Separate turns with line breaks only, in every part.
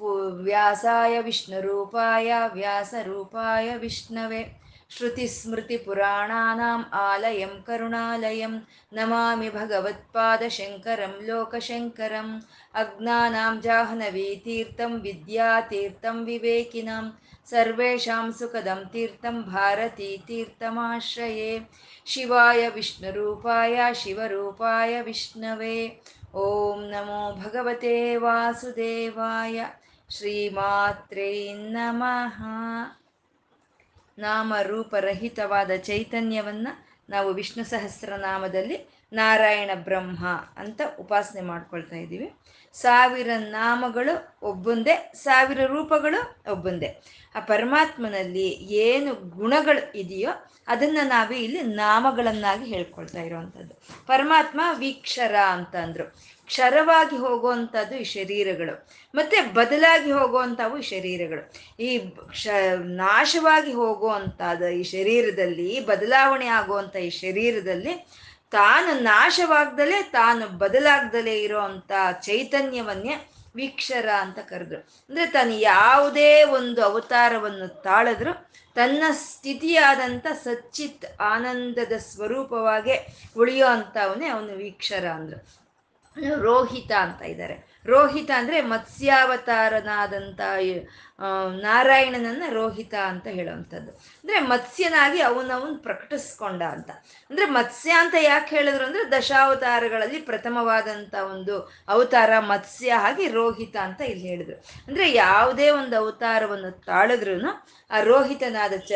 व्यासाय विष्णुरूपाय व्यासरूपाय विष्णवे श्रुतिस्मृतिपुराणानाम् आलयं करुणालयं नमामि भगवत्पादशङ्करं लोकशङ्करम् अज्ञानां जाह्नवीतीर्थं विद्यातीर्थं विवेकिनां सर्वेषां सुखदं तीर्थं भारतीतीर्थमाश्रये शिवाय विष्णुरूपाय शिवरूपाय विष्णवे ॐ नमो भगवते वासुदेवाय ಶ್ರೀಮಾತ್ರೇ ನಮಃ. ನಾಮ ರೂಪರಹಿತವಾದ ಚೈತನ್ಯವನ್ನು ನಾವು ವಿಷ್ಣು ಸಹಸ್ರನಾಮದಲ್ಲಿ ನಾರಾಯಣ ಬ್ರಹ್ಮ ಅಂತ ಉಪಾಸನೆ ಮಾಡ್ಕೊಳ್ತಾ ಇದ್ದೀವಿ. ಸಾವಿರ ನಾಮಗಳು ಒಬ್ಬುಂದೇ, ಸಾವಿರ ರೂಪಗಳು ಒಬ್ಬುಂದೇ. ಆ ಪರಮಾತ್ಮನಲ್ಲಿ ಏನು ಗುಣಗಳು ಇದೆಯೋ ಅದನ್ನು ನಾವು ಇಲ್ಲಿ ನಾಮಗಳನ್ನಾಗಿ ಹೇಳ್ಕೊಳ್ತಾ ಇರುವಂಥದ್ದು. ಪರಮಾತ್ಮ ವೀಕ್ಷರ ಅಂತಂದರು ಕ್ಷರವಾಗಿ ಹೋಗುವಂಥದ್ದು ಈ ಶರೀರಗಳು. ಮತ್ತೆ ಬದಲಾಗಿ ಹೋಗುವಂಥವು ಈ ಶರೀರಗಳು. ಈ ಕ್ಷ, ನಾಶವಾಗಿ ಹೋಗುವಂಥದ್ದು ಈ ಶರೀರದಲ್ಲಿ, ಬದಲಾವಣೆ ಆಗುವಂಥ ಈ ಶರೀರದಲ್ಲಿ ತಾನು ನಾಶವಾಗ್ದಲೇ, ತಾನು ಬದಲಾಗ್ದಲೇ ಇರೋವಂಥ ಚೈತನ್ಯವನ್ನೇ ವೀಕ್ಷರ ಅಂತ ಕರೆದ್ರು. ಅಂದರೆ ತಾನು ಯಾವುದೇ ಒಂದು ಅವತಾರವನ್ನು ತಾಳಿದ್ರು, ತನ್ನ ಸ್ಥಿತಿಯಾದಂಥ ಸಚ್ಚಿತ್ ಆನಂದದ ಸ್ವರೂಪವಾಗೇ ಉಳಿಯೋ ಅಂಥವನ್ನೇ ಅವನು ವೀಕ್ಷರ ಅಂದ್ರು. ರೋಹಿತ ಅಂತ ಇದ್ದಾರೆ. ರೋಹಿತ ಅಂದ್ರೆ ಮತ್ಸ್ಯಾವತಾರನಾದಂಥ ನಾರಾಯಣನನ್ನ ರೋಹಿತ ಅಂತ ಹೇಳುವಂಥದ್ದು. ಅಂದ್ರೆ ಮತ್ಸ್ಯನಾಗಿ ಅವನವನ್ ಪ್ರಕಟಿಸ್ಕೊಂಡ ಅಂತ. ಅಂದ್ರೆ ಮತ್ಸ್ಯ ಅಂತ ಯಾಕೆ ಹೇಳಿದ್ರು ಅಂದ್ರೆ ದಶಾವತಾರಗಳಲ್ಲಿ ಪ್ರಥಮವಾದಂತ ಒಂದು ಅವತಾರ ಮತ್ಸ್ಯ ಹಾಗೆ ರೋಹಿತ ಅಂತ ಇಲ್ಲಿ ಹೇಳಿದ್ರು. ಅಂದ್ರೆ ಯಾವುದೇ ಒಂದು ಅವತಾರವನ್ನು ತಾಳಿದ್ರು ಆ ರೋಹಿತನಾದ ಚ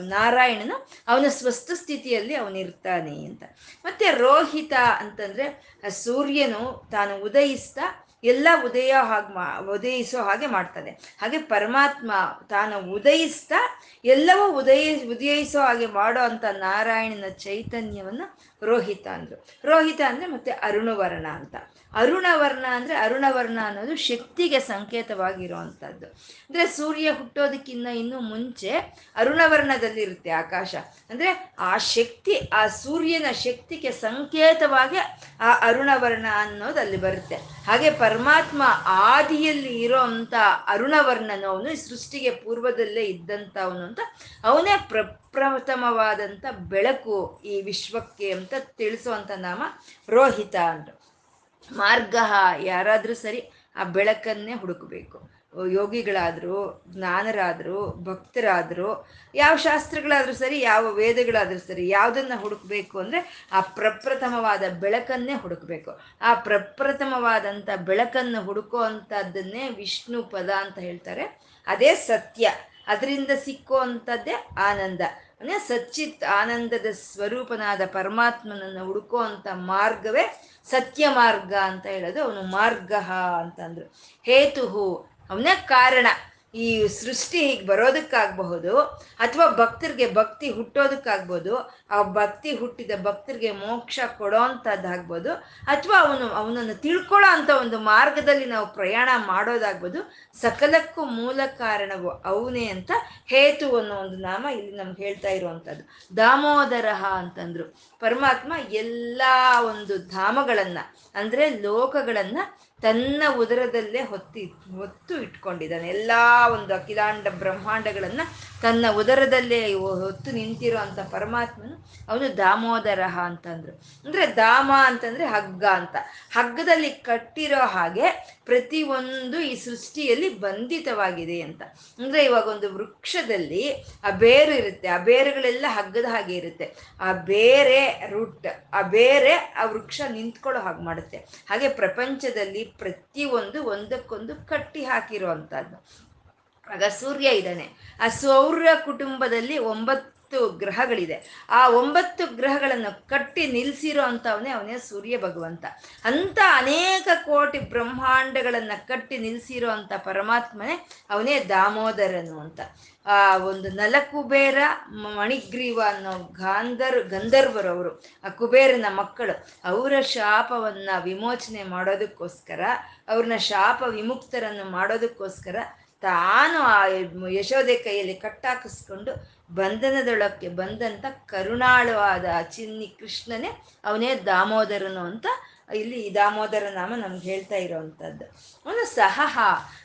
ನಾರಾಯಣನು ಅವನ ಸ್ವಸ್ಥ ಸ್ಥಿತಿಯಲ್ಲಿ ಅವನಿರ್ತಾನೆ ಅಂತ. ಮತ್ತೆ ರೋಹಿತ ಅಂತಂದ್ರೆ ಸೂರ್ಯನು ತಾನು ಉದಯಿಸ್ತಾ ಎಲ್ಲ ಉದಯ ಹಾಗೆ ಮಾ, ಉದಯಿಸೋ ಹಾಗೆ ಮಾಡ್ತಾನೆ. ಹಾಗೆ ಪರಮಾತ್ಮ ತಾನು ಉದಯಿಸ್ತಾ, ಎಲ್ಲವೂ ಉದಯ, ಉದಯಿಸೋ ಹಾಗೆ ಮಾಡೋ ಅಂತ ನಾರಾಯಣನ ಚೈತನ್ಯವನ್ನು ರೋಹಿತ ಅಂದರು. ರೋಹಿತ ಅಂದ್ರೆ ಮತ್ತೆ ಅರುಣವರ್ಣ ಅಂತ. ಅರುಣವರ್ಣ ಅಂದ್ರೆ ಅರುಣವರ್ಣ ಅನ್ನೋದು ಶಕ್ತಿಗೆ ಸಂಕೇತವಾಗಿರುವಂಥದ್ದು ಅಂದ್ರೆ ಸೂರ್ಯ ಹುಟ್ಟೋದಕ್ಕಿಂತ ಇನ್ನೂ ಮುಂಚೆ ಅರುಣವರ್ಣದಲ್ಲಿರುತ್ತೆ ಆಕಾಶ. ಅಂದ್ರೆ ಆ ಶಕ್ತಿ, ಆ ಸೂರ್ಯನ ಶಕ್ತಿಗೆ ಸಂಕೇತವಾಗಿ ಆ ಅರುಣವರ್ಣ ಅನ್ನೋದು ಅಲ್ಲಿ ಬರುತ್ತೆ. ಹಾಗೆ ಪರಮಾತ್ಮ ಆದಿಯಲ್ಲಿ ಇರೋ ಅಂತ ಅರುಣವರ್ಣನು ಅವನು ಸೃಷ್ಟಿಗೆ ಪೂರ್ವದಲ್ಲೇ ಇದ್ದಂಥವನು ಅಂತ ಅವನೇ ಪ್ರಪ್ರಥಮವಾದಂಥ ಬೆಳಕು ಈ ವಿಶ್ವಕ್ಕೆ ಅಂತ ತಿಳಿಸುವಂತ ನಾಮ ರೋಹಿತ ಅಂತ. ಮಾರ್ಗ ಯಾರಾದರೂ ಸರಿ ಆ ಬೆಳಕನ್ನೇ ಹುಡುಕಬೇಕು. ಯೋಗಿಗಳಾದರೂ, ಜ್ಞಾನರಾದರು, ಭಕ್ತರಾದರು, ಯಾವ ಶಾಸ್ತ್ರಗಳಾದರೂ ಸರಿ, ಯಾವ ವೇದಗಳಾದರೂ ಸರಿ, ಯಾವುದನ್ನ ಹುಡುಕಬೇಕು ಅಂದರೆ ಆ ಪ್ರಪ್ರಥಮವಾದ ಬೆಳಕನ್ನೇ ಹುಡುಕಬೇಕು. ಆ ಪ್ರಪ್ರಥಮವಾದಂಥ ಬೆಳಕನ್ನು ಹುಡುಕೋ ಅಂಥದ್ದನ್ನೇ ವಿಷ್ಣು ಪದ ಅಂತ ಹೇಳ್ತಾರೆ. ಅದೇ ಸತ್ಯ. ಅದರಿಂದ ಸಿಕ್ಕೋ ಅಂಥದ್ದೇ ಆನಂದ. ಅಂದರೆ ಸಚ್ಚಿತ್ ಆನಂದದ ಸ್ವರೂಪನಾದ ಪರಮಾತ್ಮನನ್ನು ಹುಡುಕೋ ಮಾರ್ಗವೇ ಸತ್ಯ ಮಾರ್ಗ ಅಂತ ಹೇಳೋದು ಅವನು ಮಾರ್ಗ ಅಂತಂದ್ರು. ಹೇತುಹು. ಅವನೇ ಕಾರಣ. ಈ ಸೃಷ್ಟಿ ಹೀಗೆ ಬರೋದಕ್ಕಾಗಬಹುದು, ಅಥವಾ ಭಕ್ತರಿಗೆ ಭಕ್ತಿ ಹುಟ್ಟೋದಕ್ಕಾಗ್ಬೋದು, ಆ ಭಕ್ತಿ ಹುಟ್ಟಿದ ಭಕ್ತರಿಗೆ ಮೋಕ್ಷ ಕೊಡೋ ಅಂಥದ್ದಾಗ್ಬೋದು ಅಥವಾ ಅವನು ಅವನನ್ನು ತಿಳ್ಕೊಳ್ಳೋ ಅಂಥ ಒಂದು ಮಾರ್ಗದಲ್ಲಿ ನಾವು ಪ್ರಯಾಣ ಮಾಡೋದಾಗ್ಬೋದು, ಸಕಲಕ್ಕೂ ಮೂಲ ಕಾರಣವು ಅವನೇ ಅಂತ ಹೇತು ಅನ್ನೋ ಒಂದು ನಾಮ ಇಲ್ಲಿ ನಮ್ಗೆ ಹೇಳ್ತಾ ಇರುವಂಥದ್ದು. ದಾಮೋದರ ಅಂತಂದ್ರು. ಪರಮಾತ್ಮ ಎಲ್ಲ ಒಂದು ಧಾಮಗಳನ್ನು, ಅಂದ್ರೆ ಲೋಕಗಳನ್ನ ತನ್ನ ಉದರದಲ್ಲೇ ಹೊತ್ತಿ ಹೊತ್ತು ಇಟ್ಕೊಂಡಿದ್ದಾನೆ. ಎಲ್ಲ ಒಂದು ಅಖಿಲಾಂಡ ಬ್ರಹ್ಮಾಂಡಗಳನ್ನ ತನ್ನ ಉದರದಲ್ಲೇ ಹೊತ್ತು ನಿಂತಿರೋ ಅಂತ ಪರಮಾತ್ಮನು ಅವನು ದಾಮೋದರ ಅಂತಂದ್ರು. ಅಂದ್ರೆ ದಾಮ ಅಂತಂದ್ರೆ ಹಗ್ಗ ಅಂತ. ಹಗ್ಗದಲ್ಲಿ ಕಟ್ಟಿರೋ ಹಾಗೆ ಪ್ರತಿ ಒಂದು ಈ ಸೃಷ್ಟಿಯಲ್ಲಿ ಬಂಧಿತವಾಗಿದೆ ಅಂತ. ಅಂದ್ರೆ ಇವಾಗ ಒಂದು ವೃಕ್ಷದಲ್ಲಿ ಆ ಬೇರು ಇರುತ್ತೆ. ಆ ಬೇರುಗಳೆಲ್ಲ ಹಗ್ಗದ ಹಾಗೆ ಇರುತ್ತೆ. ಆ ಬೇರೆ ರುಟ್, ಆ ಬೇರೆ ಆ ವೃಕ್ಷ ನಿಂತ್ಕೊಳ್ಳೋ ಹಾಗೆ ಮಾಡುತ್ತೆ. ಹಾಗೆ ಪ್ರಪಂಚದಲ್ಲಿ ಪ್ರತಿಯೊಂದು ಒಂದಕ್ಕೊಂದು ಕಟ್ಟಿ ಹಾಕಿರೋ ಆಗ ಸೂರ್ಯ ಇದ್ದಾನೆ. ಆ ಸೌರ್ಯ ಕುಟುಂಬದಲ್ಲಿ ಒಂಬತ್ತು ಗ್ರಹಗಳಿದೆ. ಆ ಒಂಬತ್ತು ಗ್ರಹಗಳನ್ನು ಕಟ್ಟಿ ಅಂತವನೇ ಅವನೇ ಸೂರ್ಯ ಭಗವಂತ. ಅಂತ ಅನೇಕ ಕೋಟಿ ಬ್ರಹ್ಮಾಂಡಗಳನ್ನು ಕಟ್ಟಿ ನಿಲ್ಸಿರೋ ಅಂತ ಪರಮಾತ್ಮನೇ ಅವನೇ ದಾಮೋದರನು ಅಂತ. ಆ ಒಂದು ನಲಕುಬೇರ, ಮಣಿಗ್ರೀವ ಅನ್ನೋ ಗಾಂಧರ್, ಗಂಧರ್ವರು ಅವರು, ಆ ಕುಬೇರನ ಮಕ್ಕಳು, ಅವರ ಶಾಪವನ್ನ ವಿಮೋಚನೆ ಮಾಡೋದಕ್ಕೋಸ್ಕರ, ಅವ್ರನ್ನ ಶಾಪ ವಿಮುಕ್ತರನ್ನು ಮಾಡೋದಕ್ಕೋಸ್ಕರ ತಾನು ಆ ಯಶೋದೆ ಕೈಯಲ್ಲಿ ಕಟ್ಟಾಕಿಸ್ಕೊಂಡು ಬಂಧನದೊಳಕ್ಕೆ ಬಂದಂತ ಕರುಣಾಳುವಾದ ಚಿನ್ನಿ ಕೃಷ್ಣನೇ ಅವನೇ ದಾಮೋದರನು ಅಂತ ಇಲ್ಲಿ ದಾಮೋದರ ನಾಮ ನಮ್ಗೆ ಹೇಳ್ತಾ ಇರೋವಂಥದ್ದು. ಅವನು ಸಹಹ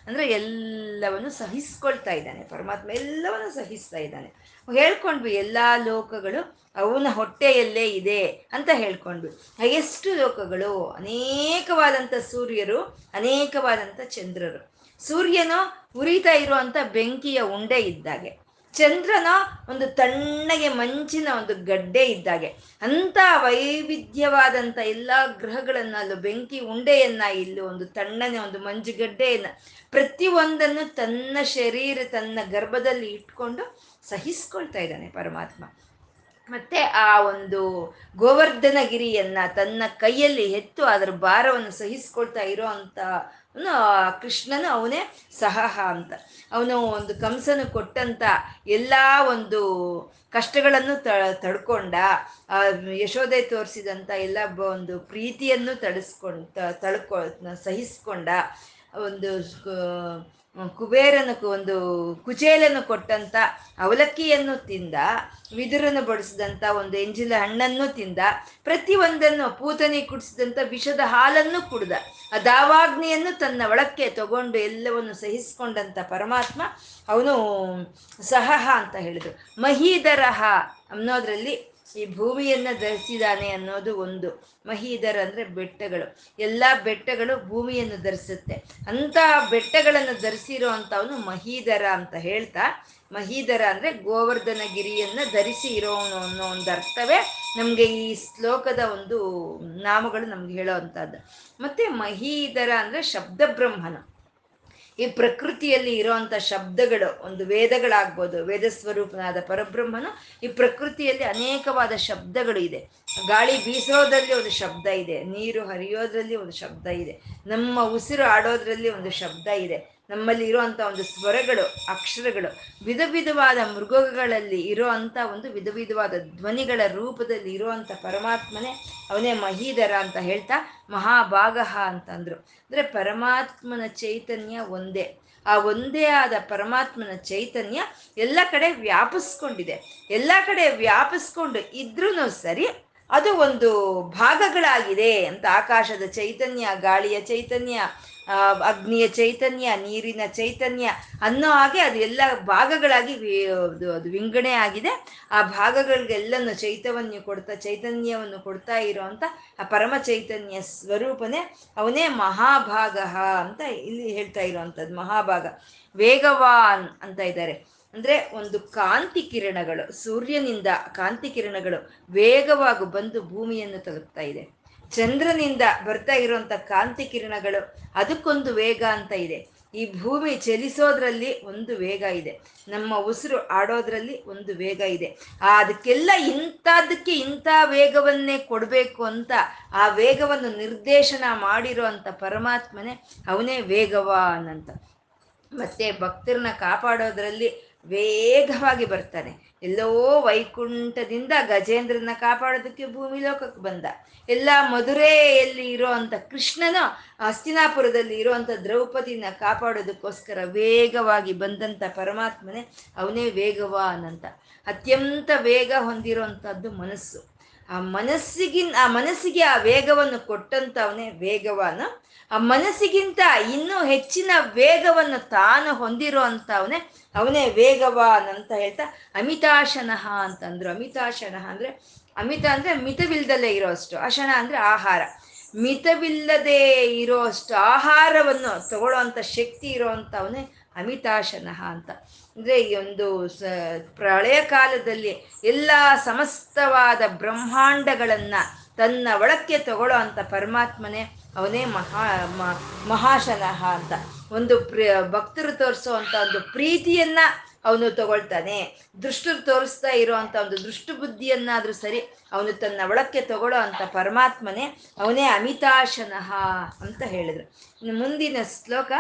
ಅಂದರೆ ಎಲ್ಲವನ್ನು ಸಹಿಸ್ಕೊಳ್ತಾ ಇದ್ದಾನೆ. ಪರಮಾತ್ಮ ಎಲ್ಲವನ್ನು ಸಹಿಸ್ತಾ ಇದ್ದಾನೆ. ಹೇಳ್ಕೊಂಡ್ವಿ ಎಲ್ಲ ಲೋಕಗಳು ಅವನ ಹೊಟ್ಟೆಯಲ್ಲೇ ಇದೆ ಅಂತ ಹೇಳ್ಕೊಂಡ್ವಿ. ಎಷ್ಟು ಲೋಕಗಳು? ಅನೇಕವಾದಂಥ ಸೂರ್ಯರು, ಅನೇಕವಾದಂಥ ಚಂದ್ರರು. ಸೂರ್ಯನು ಉರಿತಾ ಇರುವಂತ ಬೆಂಕಿಯ ಉಂಡೆ ಇದ್ದಾಗೆ. ಚಂದ್ರನ ಒಂದು ತಣ್ಣಗೆ ಮಂಚಿನ ಒಂದು ಗಡ್ಡೆ ಇದ್ದಾಗೆ. ಅಂತ ವೈವಿಧ್ಯವಾದಂಥ ಎಲ್ಲ ಗ್ರಹಗಳನ್ನ ಅಲ್ಲೂ ಬೆಂಕಿ ಉಂಡೆಯನ್ನ ಇಲ್ಲಿ ಒಂದು ತಣ್ಣನೆ ಒಂದು ಮಂಜುಗಡ್ಡೆಯನ್ನ ಪ್ರತಿಯೊಂದನ್ನು ತನ್ನ ಶರೀರ ತನ್ನ ಗರ್ಭದಲ್ಲಿ ಇಟ್ಕೊಂಡು ಸಹಿಸ್ಕೊಳ್ತಾ ಇದ್ದಾನೆ ಪರಮಾತ್ಮ. ಮತ್ತೆ ಆ ಒಂದು ಗೋವರ್ಧನಗಿರಿಯನ್ನ ತನ್ನ ಕೈಯಲ್ಲಿ ಎತ್ತು ಅದರ ಭಾರವನ್ನು ಸಹಿಸ್ಕೊಳ್ತಾ ಇರೋ ಅಂತ ಕೃಷ್ಣನು ಅವನೇ ಸಹಹ ಅಂತ. ಅವನು ಒಂದು ಕಂಸನು ಕೊಟ್ಟಂತ ಎಲ್ಲ ಒಂದು ಕಷ್ಟಗಳನ್ನು ತ, ತಡ್ಕೊಂಡ ಯಶೋದೆ ತೋರಿಸಿದಂಥ ಎಲ್ಲ ಒಂದು ಪ್ರೀತಿಯನ್ನು ತಡಿಸ್ಕೊಂಡ ತಳ್ಕೊ ಸಹಿಸ್ಕೊಂಡ ಒಂದು ಕುಬೇರನು ಒಂದು ಕುಚೇಲನ್ನು ಕೊಟ್ಟಂತ ಅವಲಕ್ಕಿಯನ್ನು ತಿಂದ ವಿದುರನು ಬಡಿಸಿದಂಥ ಒಂದು ಎಂಜಿಲ ಹಣ್ಣನ್ನು ತಿಂದ, ಪ್ರತಿಯೊಂದನ್ನು ಪೂತನಿ ಕುಡಿಸಿದಂಥ ವಿಷದ ಹಾಲನ್ನು ಕುಡ್ದ. ಆ ದಾವಾಗ್ನಿಯನ್ನು ತನ್ನ ಒಳಕ್ಕೆ ತಗೊಂಡು ಎಲ್ಲವನ್ನು ಸಹಿಸಿಕೊಂಡಂತ ಪರಮಾತ್ಮ ಅವನು ಸಹಹ ಅಂತ ಹೇಳಿದ್ರು. ಮಹೀಧರಹ ಅನ್ನೋದ್ರಲ್ಲಿ ಈ ಭೂಮಿಯನ್ನ ಧರಿಸಿದಾನೆ ಅನ್ನೋದು ಒಂದು. ಮಹೀಧರ್ ಅಂದ್ರೆ ಬೆಟ್ಟಗಳು. ಎಲ್ಲ ಬೆಟ್ಟಗಳು ಭೂಮಿಯನ್ನು ಧರಿಸುತ್ತೆ. ಅಂತ ಬೆಟ್ಟಗಳನ್ನು ಧರಿಸಿರೋ ಅಂತವನು ಮಹೀಧರ ಅಂತ ಹೇಳ್ತಾ, ಮಹೀಧರ ಅಂದ್ರೆ ಗೋವರ್ಧನ ಗಿರಿಯನ್ನ ಧರಿಸಿ ಇರೋನು ಅನ್ನೋ ಒಂದು ಅರ್ಥವೇ ನಮ್ಗೆ ಈ ಶ್ಲೋಕದ ಒಂದು ನಾಮಗಳು ನಮ್ಗೆ ಹೇಳೋ ಅಂತದ್ದು ಮತ್ತೆ ಮಹೀಧರ ಅಂದ್ರೆ ಶಬ್ದ ಬ್ರಹ್ಮನ ಈ ಪ್ರಕೃತಿಯಲ್ಲಿ ಇರುವಂತ ಶಬ್ದಗಳು, ಒಂದು ವೇದಗಳಾಗ್ಬೋದು ವೇದ ಸ್ವರೂಪನಾದ ಪರಬ್ರಹ್ಮನು ಈ ಪ್ರಕೃತಿಯಲ್ಲಿ ಅನೇಕವಾದ ಶಬ್ದಗಳು ಇದೆ. ಗಾಳಿ ಬೀಸೋದ್ರಲ್ಲಿ ಒಂದು ಶಬ್ದ ಇದೆ, ನೀರು ಹರಿಯೋದ್ರಲ್ಲಿ ಒಂದು ಶಬ್ದ ಇದೆ, ನಮ್ಮ ಉಸಿರು ಆಡೋದ್ರಲ್ಲಿ ಒಂದು ಶಬ್ದ ಇದೆ. ನಮ್ಮಲ್ಲಿ ಇರುವಂತ ಒಂದು ಸ್ವರಗಳು, ಅಕ್ಷರಗಳು, ವಿಧ ವಿಧವಾದ ಮೃಗಗಳಲ್ಲಿ ಇರುವಂತ ಒಂದು ವಿಧ ವಿಧವಾದ ಧ್ವನಿಗಳ ರೂಪದಲ್ಲಿ ಇರುವಂತ ಪರಮಾತ್ಮನೇ ಅವನೇ ಮಹೀಧರ ಅಂತ ಹೇಳ್ತಾ ಮಹಾಭಾಗಹ ಅಂತಂದ್ರು ಅಂದ್ರೆ. ಪರಮಾತ್ಮನ ಚೈತನ್ಯ ಒಂದೇ. ಆ ಒಂದೇ ಆದ ಪರಮಾತ್ಮನ ಚೈತನ್ಯ ಎಲ್ಲ ಕಡೆ ವ್ಯಾಪಿಸ್ಕೊಂಡಿದೆ. ಎಲ್ಲ ಕಡೆ ವ್ಯಾಪಿಸ್ಕೊಂಡು ಇದ್ರೂ ಸರಿ ಅದು ಒಂದು ಭಾಗಗಳಾಗಿದೆ ಅಂತ ಆಕಾಶದ ಚೈತನ್ಯ, ಗಾಳಿಯ ಚೈತನ್ಯ ಅಗ್ನಿಯ ಚೈತನ್ಯ, ನೀರಿನ ಚೈತನ್ಯ ಅನ್ನೋ ಹಾಗೆ ಅದು ಎಲ್ಲ ಭಾಗಗಳಾಗಿ ಅದು ವಿಂಗಡಣೆ ಆಗಿದೆ. ಆ ಭಾಗಗಳಿಗೆಲ್ಲನೂ ಚೈತನ್ಯ ಕೊಡ್ತಾ, ಚೈತನ್ಯವನ್ನು ಕೊಡ್ತಾ ಇರೋವಂಥ ಆ ಪರಮ ಚೈತನ್ಯ ಸ್ವರೂಪನೇ ಅವನೇ ಮಹಾಭಾಗ ಅಂತ ಇಲ್ಲಿ ಹೇಳ್ತಾ ಇರುವಂಥದ್ದು, ಮಹಾಭಾಗ. ವೇಗವಾನ್ ಅಂತ ಇದ್ದಾರೆ. ಅಂದ್ರೆ ಒಂದು ಕಾಂತಿ ಕಿರಣಗಳು, ಸೂರ್ಯನಿಂದ ಕಾಂತಿ ಕಿರಣಗಳು ವೇಗವಾಗಿ ಬಂದು ಭೂಮಿಯನ್ನು ತಲುಪ್ತಾ ಇದೆ. ಚಂದ್ರನಿಂದ ಬರ್ತಾ ಇರುವಂತ ಕಾಂತಿ ಕಿರಣಗಳು ಅದಕ್ಕೊಂದು ವೇಗ ಅಂತ ಇದೆ. ಈ ಭೂಮಿ ಚಲಿಸೋದ್ರಲ್ಲಿ ಒಂದು ವೇಗ ಇದೆ. ನಮ್ಮ ಉಸಿರು ಆಡೋದ್ರಲ್ಲಿ ಒಂದು ವೇಗ ಇದೆ. ಅದಕ್ಕೆಲ್ಲ ಇಂಥದ್ದಕ್ಕೆ ಇಂಥ ವೇಗವನ್ನೇ ಕೊಡಬೇಕು ಅಂತ ಆ ವೇಗವನ್ನು ನಿರ್ದೇಶನ ಮಾಡಿರೋ ಪರಮಾತ್ಮನೇ ಅವನೇ ವೇಗವಾನ್ ಅಂತ. ಮತ್ತೆ ಭಕ್ತರನ್ನ ಕಾಪಾಡೋದ್ರಲ್ಲಿ ವೇಗವಾಗಿ ಬರ್ತಾನೆ. ಎಲ್ಲೋ ವೈಕುಂಠದಿಂದ ಗಜೇಂದ್ರನ ಕಾಪಾಡೋದಕ್ಕೆ ಭೂಮಿ ಲೋಕಕ್ಕೆ ಬಂದ. ಎಲ್ಲ ಮಧುರೆಯಲ್ಲಿ ಇರೋವಂಥ ಕೃಷ್ಣನ ಹಸ್ತಿನಾಪುರದಲ್ಲಿ ಇರೋವಂಥ ದ್ರೌಪದಿನ ಕಾಪಾಡೋದಕ್ಕೋಸ್ಕರ ವೇಗವಾಗಿ ಬಂದಂಥ ಪರಮಾತ್ಮನೇ ಅವನೇ ವೇಗವಾನ್ ಅಂತ. ಅತ್ಯಂತ ವೇಗ ಹೊಂದಿರುವಂಥದ್ದು ಮನಸ್ಸು. ಆ ಮನಸ್ಸಿಗಿನ್, ಆ ಮನಸ್ಸಿಗೆ ಆ ವೇಗವನ್ನು ಕೊಟ್ಟಂತವನೇ ವೇಗವಾನ. ಆ ಮನಸ್ಸಿಗಿಂತ ಇನ್ನೂ ಹೆಚ್ಚಿನ ವೇಗವನ್ನು ತಾನು ಹೊಂದಿರೋ ಅಂತವನೇ ಅವನೇ ವೇಗವಾನ್ ಅಂತ ಹೇಳ್ತಾ ಅಮಿತಾಶನಃ ಅಂತಂದ್ರು. ಅಮಿತಾಶನಃ ಅಂದ್ರೆ, ಅಮಿತ ಅಂದ್ರೆ ಮಿತವಿಲ್ದಲೇ ಇರೋ ಅಷ್ಟು ಅಶನ ಅಂದ್ರೆ ಆಹಾರ. ಮಿತವಿಲ್ಲದೆ ಇರೋ ಅಷ್ಟು ಆಹಾರವನ್ನು ತಗೊಳ್ಳೋ ಶಕ್ತಿ ಇರೋ ಅಮಿತಾಶನಃ ಅಂತ. ಅಂದ್ರೆ ಈ ಒಂದು ಸ, ಪ್ರಳಯ ಕಾಲದಲ್ಲಿ ಎಲ್ಲ ಸಮಸ್ತವಾದ ಬ್ರಹ್ಮಾಂಡಗಳನ್ನು ತನ್ನ ಒಳಕ್ಕೆ ತಗೊಳ್ಳೋ ಅಂತ ಪರಮಾತ್ಮನೇ ಅವನೇ ಮಹಾ ಮಹಾಶನಃ ಅಂತ. ಒಂದು ಪ್ರ, ಭಕ್ತರು ತೋರಿಸೋ ಒಂದು ಪ್ರೀತಿಯನ್ನ ಅವನು ತಗೊಳ್ತಾನೆ. ದೃಷ್ಟು ತೋರಿಸ್ತಾ ಇರುವಂತ ಒಂದು ದೃಷ್ಟು ಬುದ್ಧಿಯನ್ನಾದ್ರೂ ಸರಿ ಅವನು ತನ್ನ ಒಳಕ್ಕೆ ತಗೊಳ್ಳೋ ಅಂತ ಪರಮಾತ್ಮನೇ ಅವನೇ ಅಮಿತಾಶನಃ ಅಂತ ಹೇಳಿದರು. ಮುಂದಿನ ಶ್ಲೋಕ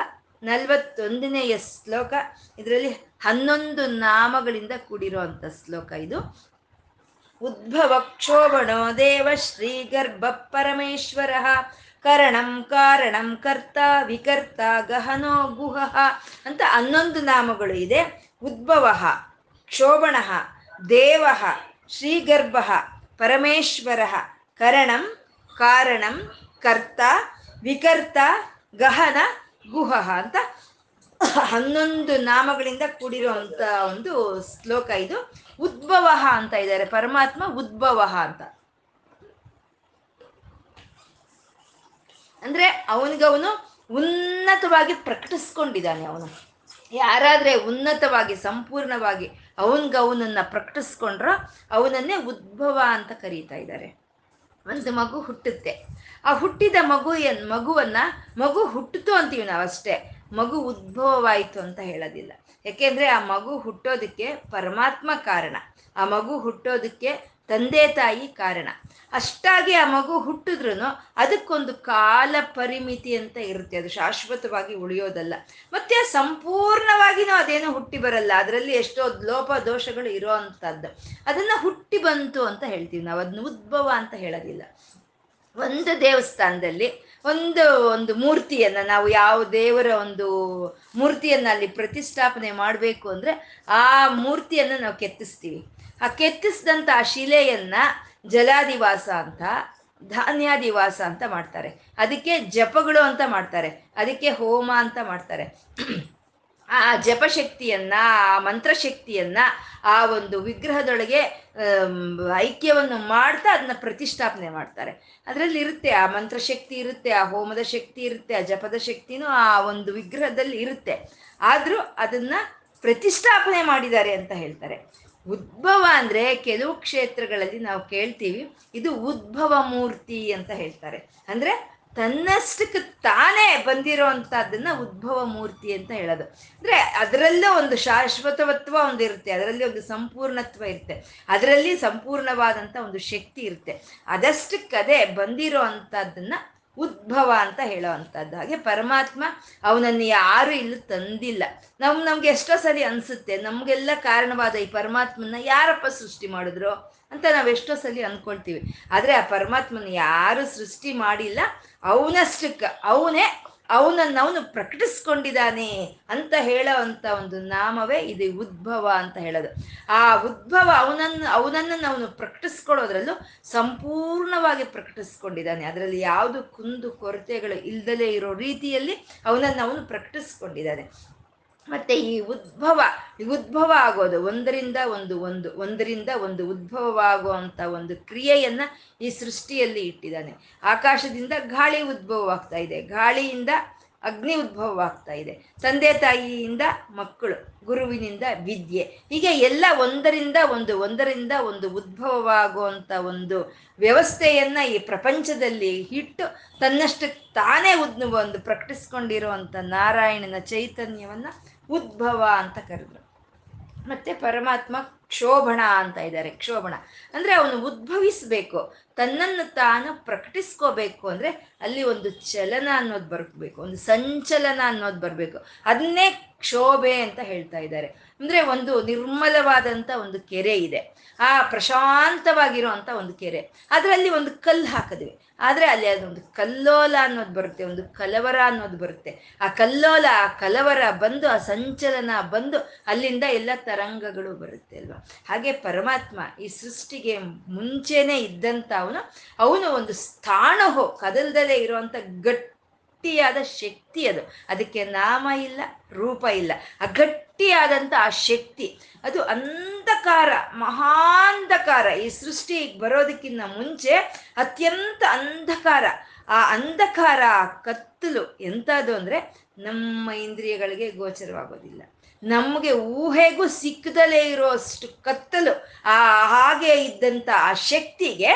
ನಲ್ವತ್ತೊಂದನೆಯ ಶ್ಲೋಕ. ಇದರಲ್ಲಿ ಹನ್ನೊಂದು ನಾಮಗಳಿಂದ ಕೂಡಿರೋ ಅಂತ ಶ್ಲೋಕ ಇದು. ಉದ್ಭವ ಕ್ಷೋಭಣೋ ದೇವ ಶ್ರೀ ಗರ್ಭ ಪರಮೇಶ್ವರ. ಕರಣಂ ಕಾರಣಂ ಕರ್ತ ವಿಕರ್ತ ಗಹನೋ ಗುಹ ಅಂತ ಹನ್ನೊಂದು ನಾಮಗಳು ಇದೆ. ಉದ್ಭವ, ಕ್ಷೋಭಣ, ದೇವ, ಶ್ರೀಗರ್ಭ, ಪರಮೇಶ್ವರ. ಕರಣಂ ಕಾರಣಂ ಕರ್ತ ವಿಕರ್ತ ಗಹನ ಗುಹ ಅಂತ ಹನ್ನೊಂದು ನಾಮಗಳಿಂದ ಕೂಡಿರುವಂತ ಒಂದು ಶ್ಲೋಕ ಇದು. ಉದ್ಭವ ಅಂತ ಇದ್ದಾರೆ. ಪರಮಾತ್ಮ ಉದ್ಭವ ಅಂತ. ಅಂದ್ರೆ ಅವನಿಗವನು ಉನ್ನತವಾಗಿ ಪ್ರಕಟಿಸ್ಕೊಂಡಿದ್ದಾನೆ ಅವನು. ಯಾರಾದ್ರೆ ಉನ್ನತವಾಗಿ, ಸಂಪೂರ್ಣವಾಗಿ ಅವನಿಗವನನ್ನ ಪ್ರಕಟಿಸ್ಕೊಂಡ್ರ ಅವನನ್ನೇ ಉದ್ಭವ ಅಂತ ಕರೀತಾ ಇದ್ದಾರೆ. ಒಂದು ಮಗು ಹುಟ್ಟುತ್ತೆ. ಆ ಹುಟ್ಟಿದ ಮಗು ಮಗುವನ್ನ, ಮಗು ಹುಟ್ಟಿತು ಅಂತೀವಿ ನಾವು ಅಷ್ಟೇ ಮಗು ಉದ್ಭವವಾಯಿತು ಅಂತ ಹೇಳೋದಿಲ್ಲ. ಯಾಕೆಂದ್ರೆ ಆ ಮಗು ಹುಟ್ಟೋದಕ್ಕೆ ಪರಮಾತ್ಮ ಕಾರಣ. ಆ ಮಗು ಹುಟ್ಟೋದಕ್ಕೆ ತಂದೆ ತಾಯಿ ಕಾರಣ. ಅಷ್ಟಾಗಿ ಆ ಮಗು ಹುಟ್ಟಿದ್ರು ಅದಕ್ಕೊಂದು ಕಾಲ ಪರಿಮಿತಿ ಅಂತ ಇರುತ್ತೆ. ಅದು ಶಾಶ್ವತವಾಗಿ ಉಳಿಯೋದಲ್ಲ. ಮತ್ತೆ ಸಂಪೂರ್ಣವಾಗಿನೂ ಅದೇನು ಹುಟ್ಟಿ ಬರಲ್ಲ. ಅದರಲ್ಲಿ ಎಷ್ಟೋ ಲೋಪ ದೋಷಗಳು ಇರೋ ಅಂಥದ್ದು ಅದನ್ನ ಹುಟ್ಟಿ ಬಂತು ಅಂತ ಹೇಳ್ತೀವಿ ನಾವು. ಅದನ್ನ ಉದ್ಭವ ಅಂತ ಹೇಳೋದಿಲ್ಲ. ಒಂದು ದೇವಸ್ಥಾನದಲ್ಲಿ ಒಂದು ಒಂದು ಮೂರ್ತಿಯನ್ನ ನಾವು ಯಾವ ದೇವರ ಒಂದು ಮೂರ್ತಿಯನ್ನ ಅಲ್ಲಿ ಪ್ರತಿಷ್ಠಾಪನೆ ಮಾಡಬೇಕು ಅಂದ್ರೆ ಆ ಮೂರ್ತಿಯನ್ನ ನಾವು ಕೆತ್ತಿಸ್ತೀವಿ. ಆ ಕೆತ್ತಿಸಿದಂಥ ಆ ಶಿಲೆಯನ್ನ ಜಲಾದಿವಾಸ ಅಂತ, ಧಾನ್ಯಾದಿವಾಸ ಅಂತ ಮಾಡ್ತಾರೆ. ಅದಕ್ಕೆ ಜಪಗಳು ಅಂತ ಮಾಡ್ತಾರೆ. ಅದಕ್ಕೆ ಹೋಮ ಅಂತ ಮಾಡ್ತಾರೆ. ಆ ಜಪಶಕ್ತಿಯನ್ನ, ಆ ಮಂತ್ರಶಕ್ತಿಯನ್ನ, ಆ ಒಂದು ವಿಗ್ರಹದೊಳಗೆ ಐಕ್ಯವನ್ನು ಮಾಡ್ತಾ ಅದನ್ನ ಪ್ರತಿಷ್ಠಾಪನೆ ಮಾಡ್ತಾರೆ. ಅದರಲ್ಲಿ ಇರುತ್ತೆ, ಆ ಮಂತ್ರಶಕ್ತಿ ಇರುತ್ತೆ, ಆ ಹೋಮದ ಶಕ್ತಿ ಇರುತ್ತೆ, ಆ ಜಪದ ಶಕ್ತಿನೂ ಆ ಒಂದು ವಿಗ್ರಹದಲ್ಲಿ ಇರುತ್ತೆ. ಆದರೂ ಅದನ್ನ ಪ್ರತಿಷ್ಠಾಪನೆ ಮಾಡಿದ್ದಾರೆ ಅಂತ ಹೇಳ್ತಾರೆ. ಉದ್ಭವ ಅಂದ್ರೆ ಕೆಲವು ಕ್ಷೇತ್ರಗಳಲ್ಲಿ ನಾವು ಕೇಳ್ತೀವಿ, ಇದು ಉದ್ಭವ ಮೂರ್ತಿ ಅಂತ ಹೇಳ್ತಾರೆ. ಅಂದ್ರೆ ತನ್ನಷ್ಟಕ್ಕೆ ತಾನೇ ಬಂದಿರೋ ಅಂಥದ್ದನ್ನ ಉದ್ಭವ ಮೂರ್ತಿ ಅಂತ ಹೇಳೋದು. ಅಂದ್ರೆ ಅದರಲ್ಲೂ ಒಂದು ಶಾಶ್ವತವತ್ವ ಒಂದು ಇರುತ್ತೆ, ಅದರಲ್ಲಿ ಒಂದು ಸಂಪೂರ್ಣತ್ವ ಇರುತ್ತೆ, ಅದರಲ್ಲಿ ಸಂಪೂರ್ಣವಾದಂಥ ಒಂದು ಶಕ್ತಿ ಇರುತ್ತೆ. ಅದಷ್ಟಕ್ಕದೇ ಬಂದಿರೋ ಅಂಥದ್ದನ್ನ ಉದ್ಭವ ಅಂತ ಹೇಳೋ ಅಂಥದ್ದು ಹಾಗೆ ಪರಮಾತ್ಮ ಅವನನ್ನು ಯಾರು ಇಲ್ಲಿ ತಂದಿಲ್ಲ. ನಮ್ ನಮ್ಗೆ ಎಷ್ಟೋ ಸರಿ ಅನ್ಸುತ್ತೆ, ನಮ್ಗೆಲ್ಲ ಕಾರಣವಾದ ಈ ಪರಮಾತ್ಮನ ಯಾರಪ್ಪ ಸೃಷ್ಟಿ ಮಾಡಿದ್ರು? ಅಂತ ನಾವು ಎಷ್ಟೋ ಸಲ ಅನ್ಕೊಳ್ತೀವಿ. ಆದರೆ ಆ ಪರಮಾತ್ಮನ ಯಾರು ಸೃಷ್ಟಿ ಮಾಡಿಲ್ಲ ಅವನಷ್ಟಕ್ಕೆ ಅವನೇ ಅವನನ್ನು ಅವನು ಪ್ರಕಟಿಸ್ಕೊಂಡಿದ್ದಾನೆ ಅಂತ ಹೇಳೋ ಅಂತ ಒಂದು ನಾಮವೇ ಇದು ಉದ್ಭವ ಅಂತ ಹೇಳೋದು. ಆ ಉದ್ಭವ ಅವನನ್ನು ಅವನನ್ನು ಅವನು ಪ್ರಕಟಿಸ್ಕೊಳ್ಳೋದ್ರಲ್ಲೂ ಸಂಪೂರ್ಣವಾಗಿ ಪ್ರಕಟಿಸ್ಕೊಂಡಿದ್ದಾನೆ. ಅದರಲ್ಲಿ ಯಾವುದು ಕುಂದು ಕೊರತೆಗಳು ಇಲ್ದಲೇ ಇರೋ ರೀತಿಯಲ್ಲಿ ಅವನನ್ನು ಅವನು ಪ್ರಕಟಿಸ್ಕೊಂಡಿದ್ದಾನೆ. ಮತ್ತೆ ಈ ಉದ್ಭವ ಈ ಉದ್ಭವ ಆಗೋದು, ಒಂದರಿಂದ ಒಂದು ಒಂದು, ಒಂದರಿಂದ ಒಂದು ಉದ್ಭವವಾಗುವಂತ ಒಂದು ಕ್ರಿಯೆಯನ್ನ ಈ ಸೃಷ್ಟಿಯಲ್ಲಿ ಇಟ್ಟಿದ್ದಾನೆ. ಆಕಾಶದಿಂದ ಗಾಳಿ ಉದ್ಭವವಾಗ್ತಾ ಇದೆ. ಗಾಳಿಯಿಂದ ಅಗ್ನಿ ಉದ್ಭವವಾಗ್ತಾ ಇದೆ. ತಂದೆ ತಾಯಿಯಿಂದ ಮಕ್ಕಳು, ಗುರುವಿನಿಂದ ವಿದ್ಯೆ. ಹೀಗೆ ಎಲ್ಲ ಒಂದರಿಂದ ಒಂದು ಒಂದರಿಂದ ಒಂದು ಉದ್ಭವವಾಗುವಂತ ಒಂದು ವ್ಯವಸ್ಥೆಯನ್ನ ಈ ಪ್ರಪಂಚದಲ್ಲಿ ಇಟ್ಟು ತನ್ನಷ್ಟು ತಾನೇ ಉದ್, ಒಂದು ಪ್ರಕಟಿಸ್ಕೊಂಡಿರುವಂತ ನಾರಾಯಣನ ಚೈತನ್ಯವನ್ನ ಉದ್ಭವ ಅಂತ ಕರೆದ್ರು. ಮತ್ತೆ ಪರಮಾತ್ಮ ಕ್ಷೋಭಣ ಅಂತ ಇದ್ದಾರೆ, ಕ್ಷೋಭಣ. ಅಂದ್ರೆ ಅವನು ಉದ್ಭವಿಸ್ಬೇಕು, ತನ್ನನ್ನು ತಾನು ಪ್ರಕಟಿಸ್ಕೋಬೇಕು ಅಂದ್ರೆ ಅಲ್ಲಿ ಒಂದು ಚಲನ ಅನ್ನೋದು ಬರ್ಬೇಕು, ಒಂದು ಸಂಚಲನ ಅನ್ನೋದು ಬರಬೇಕು. ಅದನ್ನೇ ಕ್ಷೋಭೆ ಅಂತ ಹೇಳ್ತಾ ಇದ್ದಾರೆ. ಅಂದ್ರೆ ಒಂದು ನಿರ್ಮಲವಾದಂತ ಒಂದು ಕೆರೆ ಇದೆ. ಆ ಪ್ರಶಾಂತವಾಗಿರುವಂತ ಒಂದು ಕೆರೆ. ಅದರಲ್ಲಿ ಒಂದು ಕಲ್ಲು ಹಾಕಿದ್ವಿ. ಆದ್ರೆ ಅಲ್ಲಿ ಅದೊಂದು ಕಲ್ಲೋಲ ಅನ್ನೋದು ಬರುತ್ತೆ, ಒಂದು ಕಲವರ ಅನ್ನೋದು ಬರುತ್ತೆ. ಆ ಕಲ್ಲೋಲ, ಆ ಕಲವರ ಬಂದು, ಆ ಸಂಚಲನ ಬಂದು ಅಲ್ಲಿಂದ ಎಲ್ಲ ತರಂಗಗಳು ಬರುತ್ತೆ ಅಲ್ವಾ? ಹಾಗೆ ಪರಮಾತ್ಮ ಈ ಸೃಷ್ಟಿಗೆ ಮುಂಚೆನೆ ಇದ್ದಂಥ ಅವನು ಅವನು ಒಂದು ಸ್ಥಾಣಹೋ ಕದಲ್ದಲೇ ಇರುವಂತ ಗಟ್ಟಿಯಾದ ಶಕ್ತಿ ಅದು. ಅದಕ್ಕೆ ನಾಮ ಇಲ್ಲ, ರೂಪ ಇಲ್ಲ. ಆ ಗಟ್ಟಿಯಾದಂಥ ಆ ಶಕ್ತಿ, ಅದು ಅಂಧಕಾರ, ಮಹಾಂಧಕಾರ. ಈ ಸೃಷ್ಟಿ ಬರೋದಕ್ಕಿಂತ ಮುಂಚೆ ಅತ್ಯಂತ ಅಂಧಕಾರ. ಆ ಅಂಧಕಾರ, ಕತ್ತಲು ಎಂಥದ್ದು ಅಂದ್ರೆ ನಮ್ಮ ಇಂದ್ರಿಯಗಳಿಗೆ ಗೋಚರವಾಗೋದಿಲ್ಲ. ನಮಗೆ ಊಹೆಗೂ ಸಿಕ್ಕದಲೇ ಇರೋಷ್ಟು ಕತ್ತಲು. ಆ ಹಾಗೆ ಇದ್ದಂಥ ಆ ಶಕ್ತಿಗೆ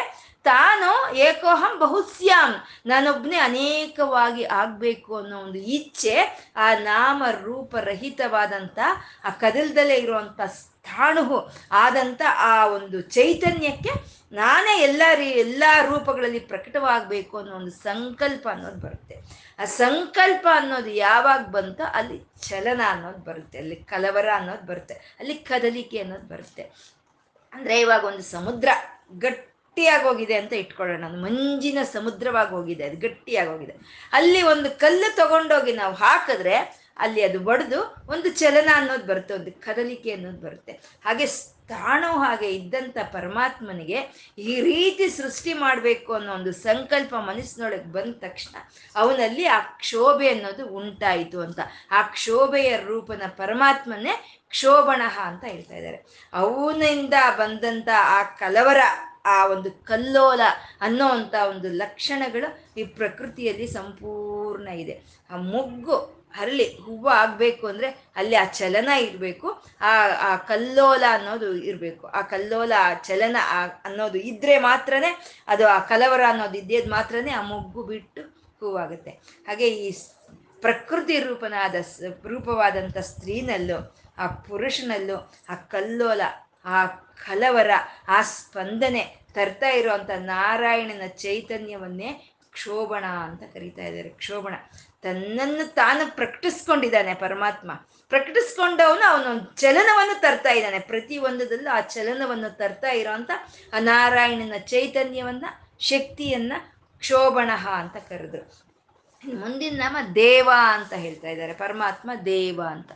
ತಾನು ಏಕೋಹಂ ಬಹುಸ್ಯಾಂ. ನಾನೊಬ್ನೇ ಅನೇಕವಾಗಿ ಆಗಬೇಕು ಅನ್ನೋ ಒಂದು ಇಚ್ಛೆ ಆ ನಾಮ ರೂಪರಹಿತವಾದಂಥ ಆ ಕದಲ್ದಲ್ಲೇ ಇರುವಂಥ ಸ್ಥಾಣುವು ಆದಂಥ ಆ ಒಂದು ಚೈತನ್ಯಕ್ಕೆ ನಾನೇ ಎಲ್ಲ ರೀ ಎಲ್ಲ ರೂಪಗಳಲ್ಲಿ ಪ್ರಕಟವಾಗಬೇಕು ಅನ್ನೋ ಒಂದು ಸಂಕಲ್ಪ ಅನ್ನೋದು ಬರುತ್ತೆ. ಆ ಸಂಕಲ್ಪ ಅನ್ನೋದು ಯಾವಾಗ ಬಂತೋ ಅಲ್ಲಿ ಚಲನ ಅನ್ನೋದು ಬರುತ್ತೆ, ಅಲ್ಲಿ ಕಲವರ ಅನ್ನೋದು ಬರುತ್ತೆ, ಅಲ್ಲಿ ಕದಲಿಕೆ ಅನ್ನೋದು ಬರುತ್ತೆ. ಅಂದರೆ ಇವಾಗ ಒಂದು ಸಮುದ್ರ ಗಟ್ಟಿಯಾಗಿ ಹೋಗಿದೆ ಅಂತ ಇಟ್ಕೊಳ್ಳೋಣ ಅದು ಮಂಜಿನ ಸಮುದ್ರವಾಗಿ ಹೋಗಿದೆ, ಅದು ಗಟ್ಟಿಯಾಗಿ ಹೋಗಿದೆ. ಅಲ್ಲಿ ಒಂದು ಕಲ್ಲು ತಗೊಂಡೋಗಿ ನಾವು ಹಾಕಿದ್ರೆ ಅಲ್ಲಿ ಅದು ಒಡೆದು ಒಂದು ಚಲನ ಅನ್ನೋದು ಬರುತ್ತೆ, ಒಂದು ಕದಲಿಕೆ ಅನ್ನೋದು ಬರುತ್ತೆ. ಹಾಗೆ ತಾಣೋ ಹಾಗೆ ಇದ್ದಂಥ ಪರಮಾತ್ಮನಿಗೆ ಈ ರೀತಿ ಸೃಷ್ಟಿ ಮಾಡಬೇಕು ಅನ್ನೋ ಒಂದು ಸಂಕಲ್ಪ ಮನಸ್ಸಿನೊಳಗೆ ಬಂದ ತಕ್ಷಣ ಅವನಲ್ಲಿ ಆ ಕ್ಷೋಭೆ ಅನ್ನೋದು ಉಂಟಾಯಿತು ಅಂತ. ಆ ಕ್ಷೋಭೆಯ ರೂಪನ ಪರಮಾತ್ಮನೇ ಕ್ಷೋಭಣ ಅಂತ ಹೇಳ್ತಾ ಇದ್ದಾರೆ. ಅವನಿಂದ ಬಂದಂಥ ಆ ಕಲವರ, ಆ ಒಂದು ಕಲ್ಲೋಲ ಅನ್ನೋ ಒಂದು ಲಕ್ಷಣಗಳು ಈ ಪ್ರಕೃತಿಯಲ್ಲಿ ಸಂಪೂರ್ಣ ಇದೆ. ಆ ಮೊಗ್ಗು ಹರಳಿ ಹೂವು ಆಗಬೇಕು ಅಂದರೆ ಅಲ್ಲಿ ಆ ಚಲನ ಇರಬೇಕು. ಆ ಆ ಕಲ್ಲೋಲ ಅನ್ನೋದು ಇರಬೇಕು. ಆ ಕಲ್ಲೋಲ, ಆ ಚಲನ ಅನ್ನೋದು ಇದ್ರೆ ಮಾತ್ರನೇ ಅದು ಆ ಕಲವರ ಅನ್ನೋದು ಇದ್ದೇದು ಮಾತ್ರನೇ ಆ ಮೊಗ್ಗು ಬಿಟ್ಟು ಹೂವಾಗುತ್ತೆ. ಹಾಗೆ ಈ ಪ್ರಕೃತಿ ರೂಪನಾದ ರೂಪವಾದಂಥ ಸ್ತ್ರೀನಲ್ಲೂ, ಆ ಪುರುಷನಲ್ಲೂ ಆ ಕಲ್ಲೋಲ, ಆ ಕಲವರ, ಆ ಸ್ಪಂದನೆ ತರ್ತಾ ಇರುವಂಥ ನಾರಾಯಣನ ಚೈತನ್ಯವನ್ನೇ ಕ್ಷೋಭಣ ಅಂತ ಕರೀತಾ ಇದ್ದಾರೆ. ಕ್ಷೋಭಣ. ತನ್ನನ್ನು ತಾನು ಪ್ರಕಟಿಸ್ಕೊಂಡಿದ್ದಾನೆ ಪರಮಾತ್ಮ. ಪ್ರಕಟಿಸ್ಕೊಂಡವನು ಅವನೊಂದು ಚಲನವನ್ನು ತರ್ತಾ ಇದ್ದಾನೆ. ಪ್ರತಿ ಒಂದದಲ್ಲೂ ಆ ಚಲನವನ್ನು ತರ್ತಾ ಇರೋಂಥ ಆ ನಾರಾಯಣನ ಚೈತನ್ಯವನ್ನ, ಶಕ್ತಿಯನ್ನ ಕ್ಷೋಭಣ ಅಂತ ಕರೆದ್ರು. ಮುಂದಿನ ನಾಮ ದೇವ ಅಂತ ಹೇಳ್ತಾ ಇದ್ದಾರೆ. ಪರಮಾತ್ಮ ದೇವ ಅಂತ.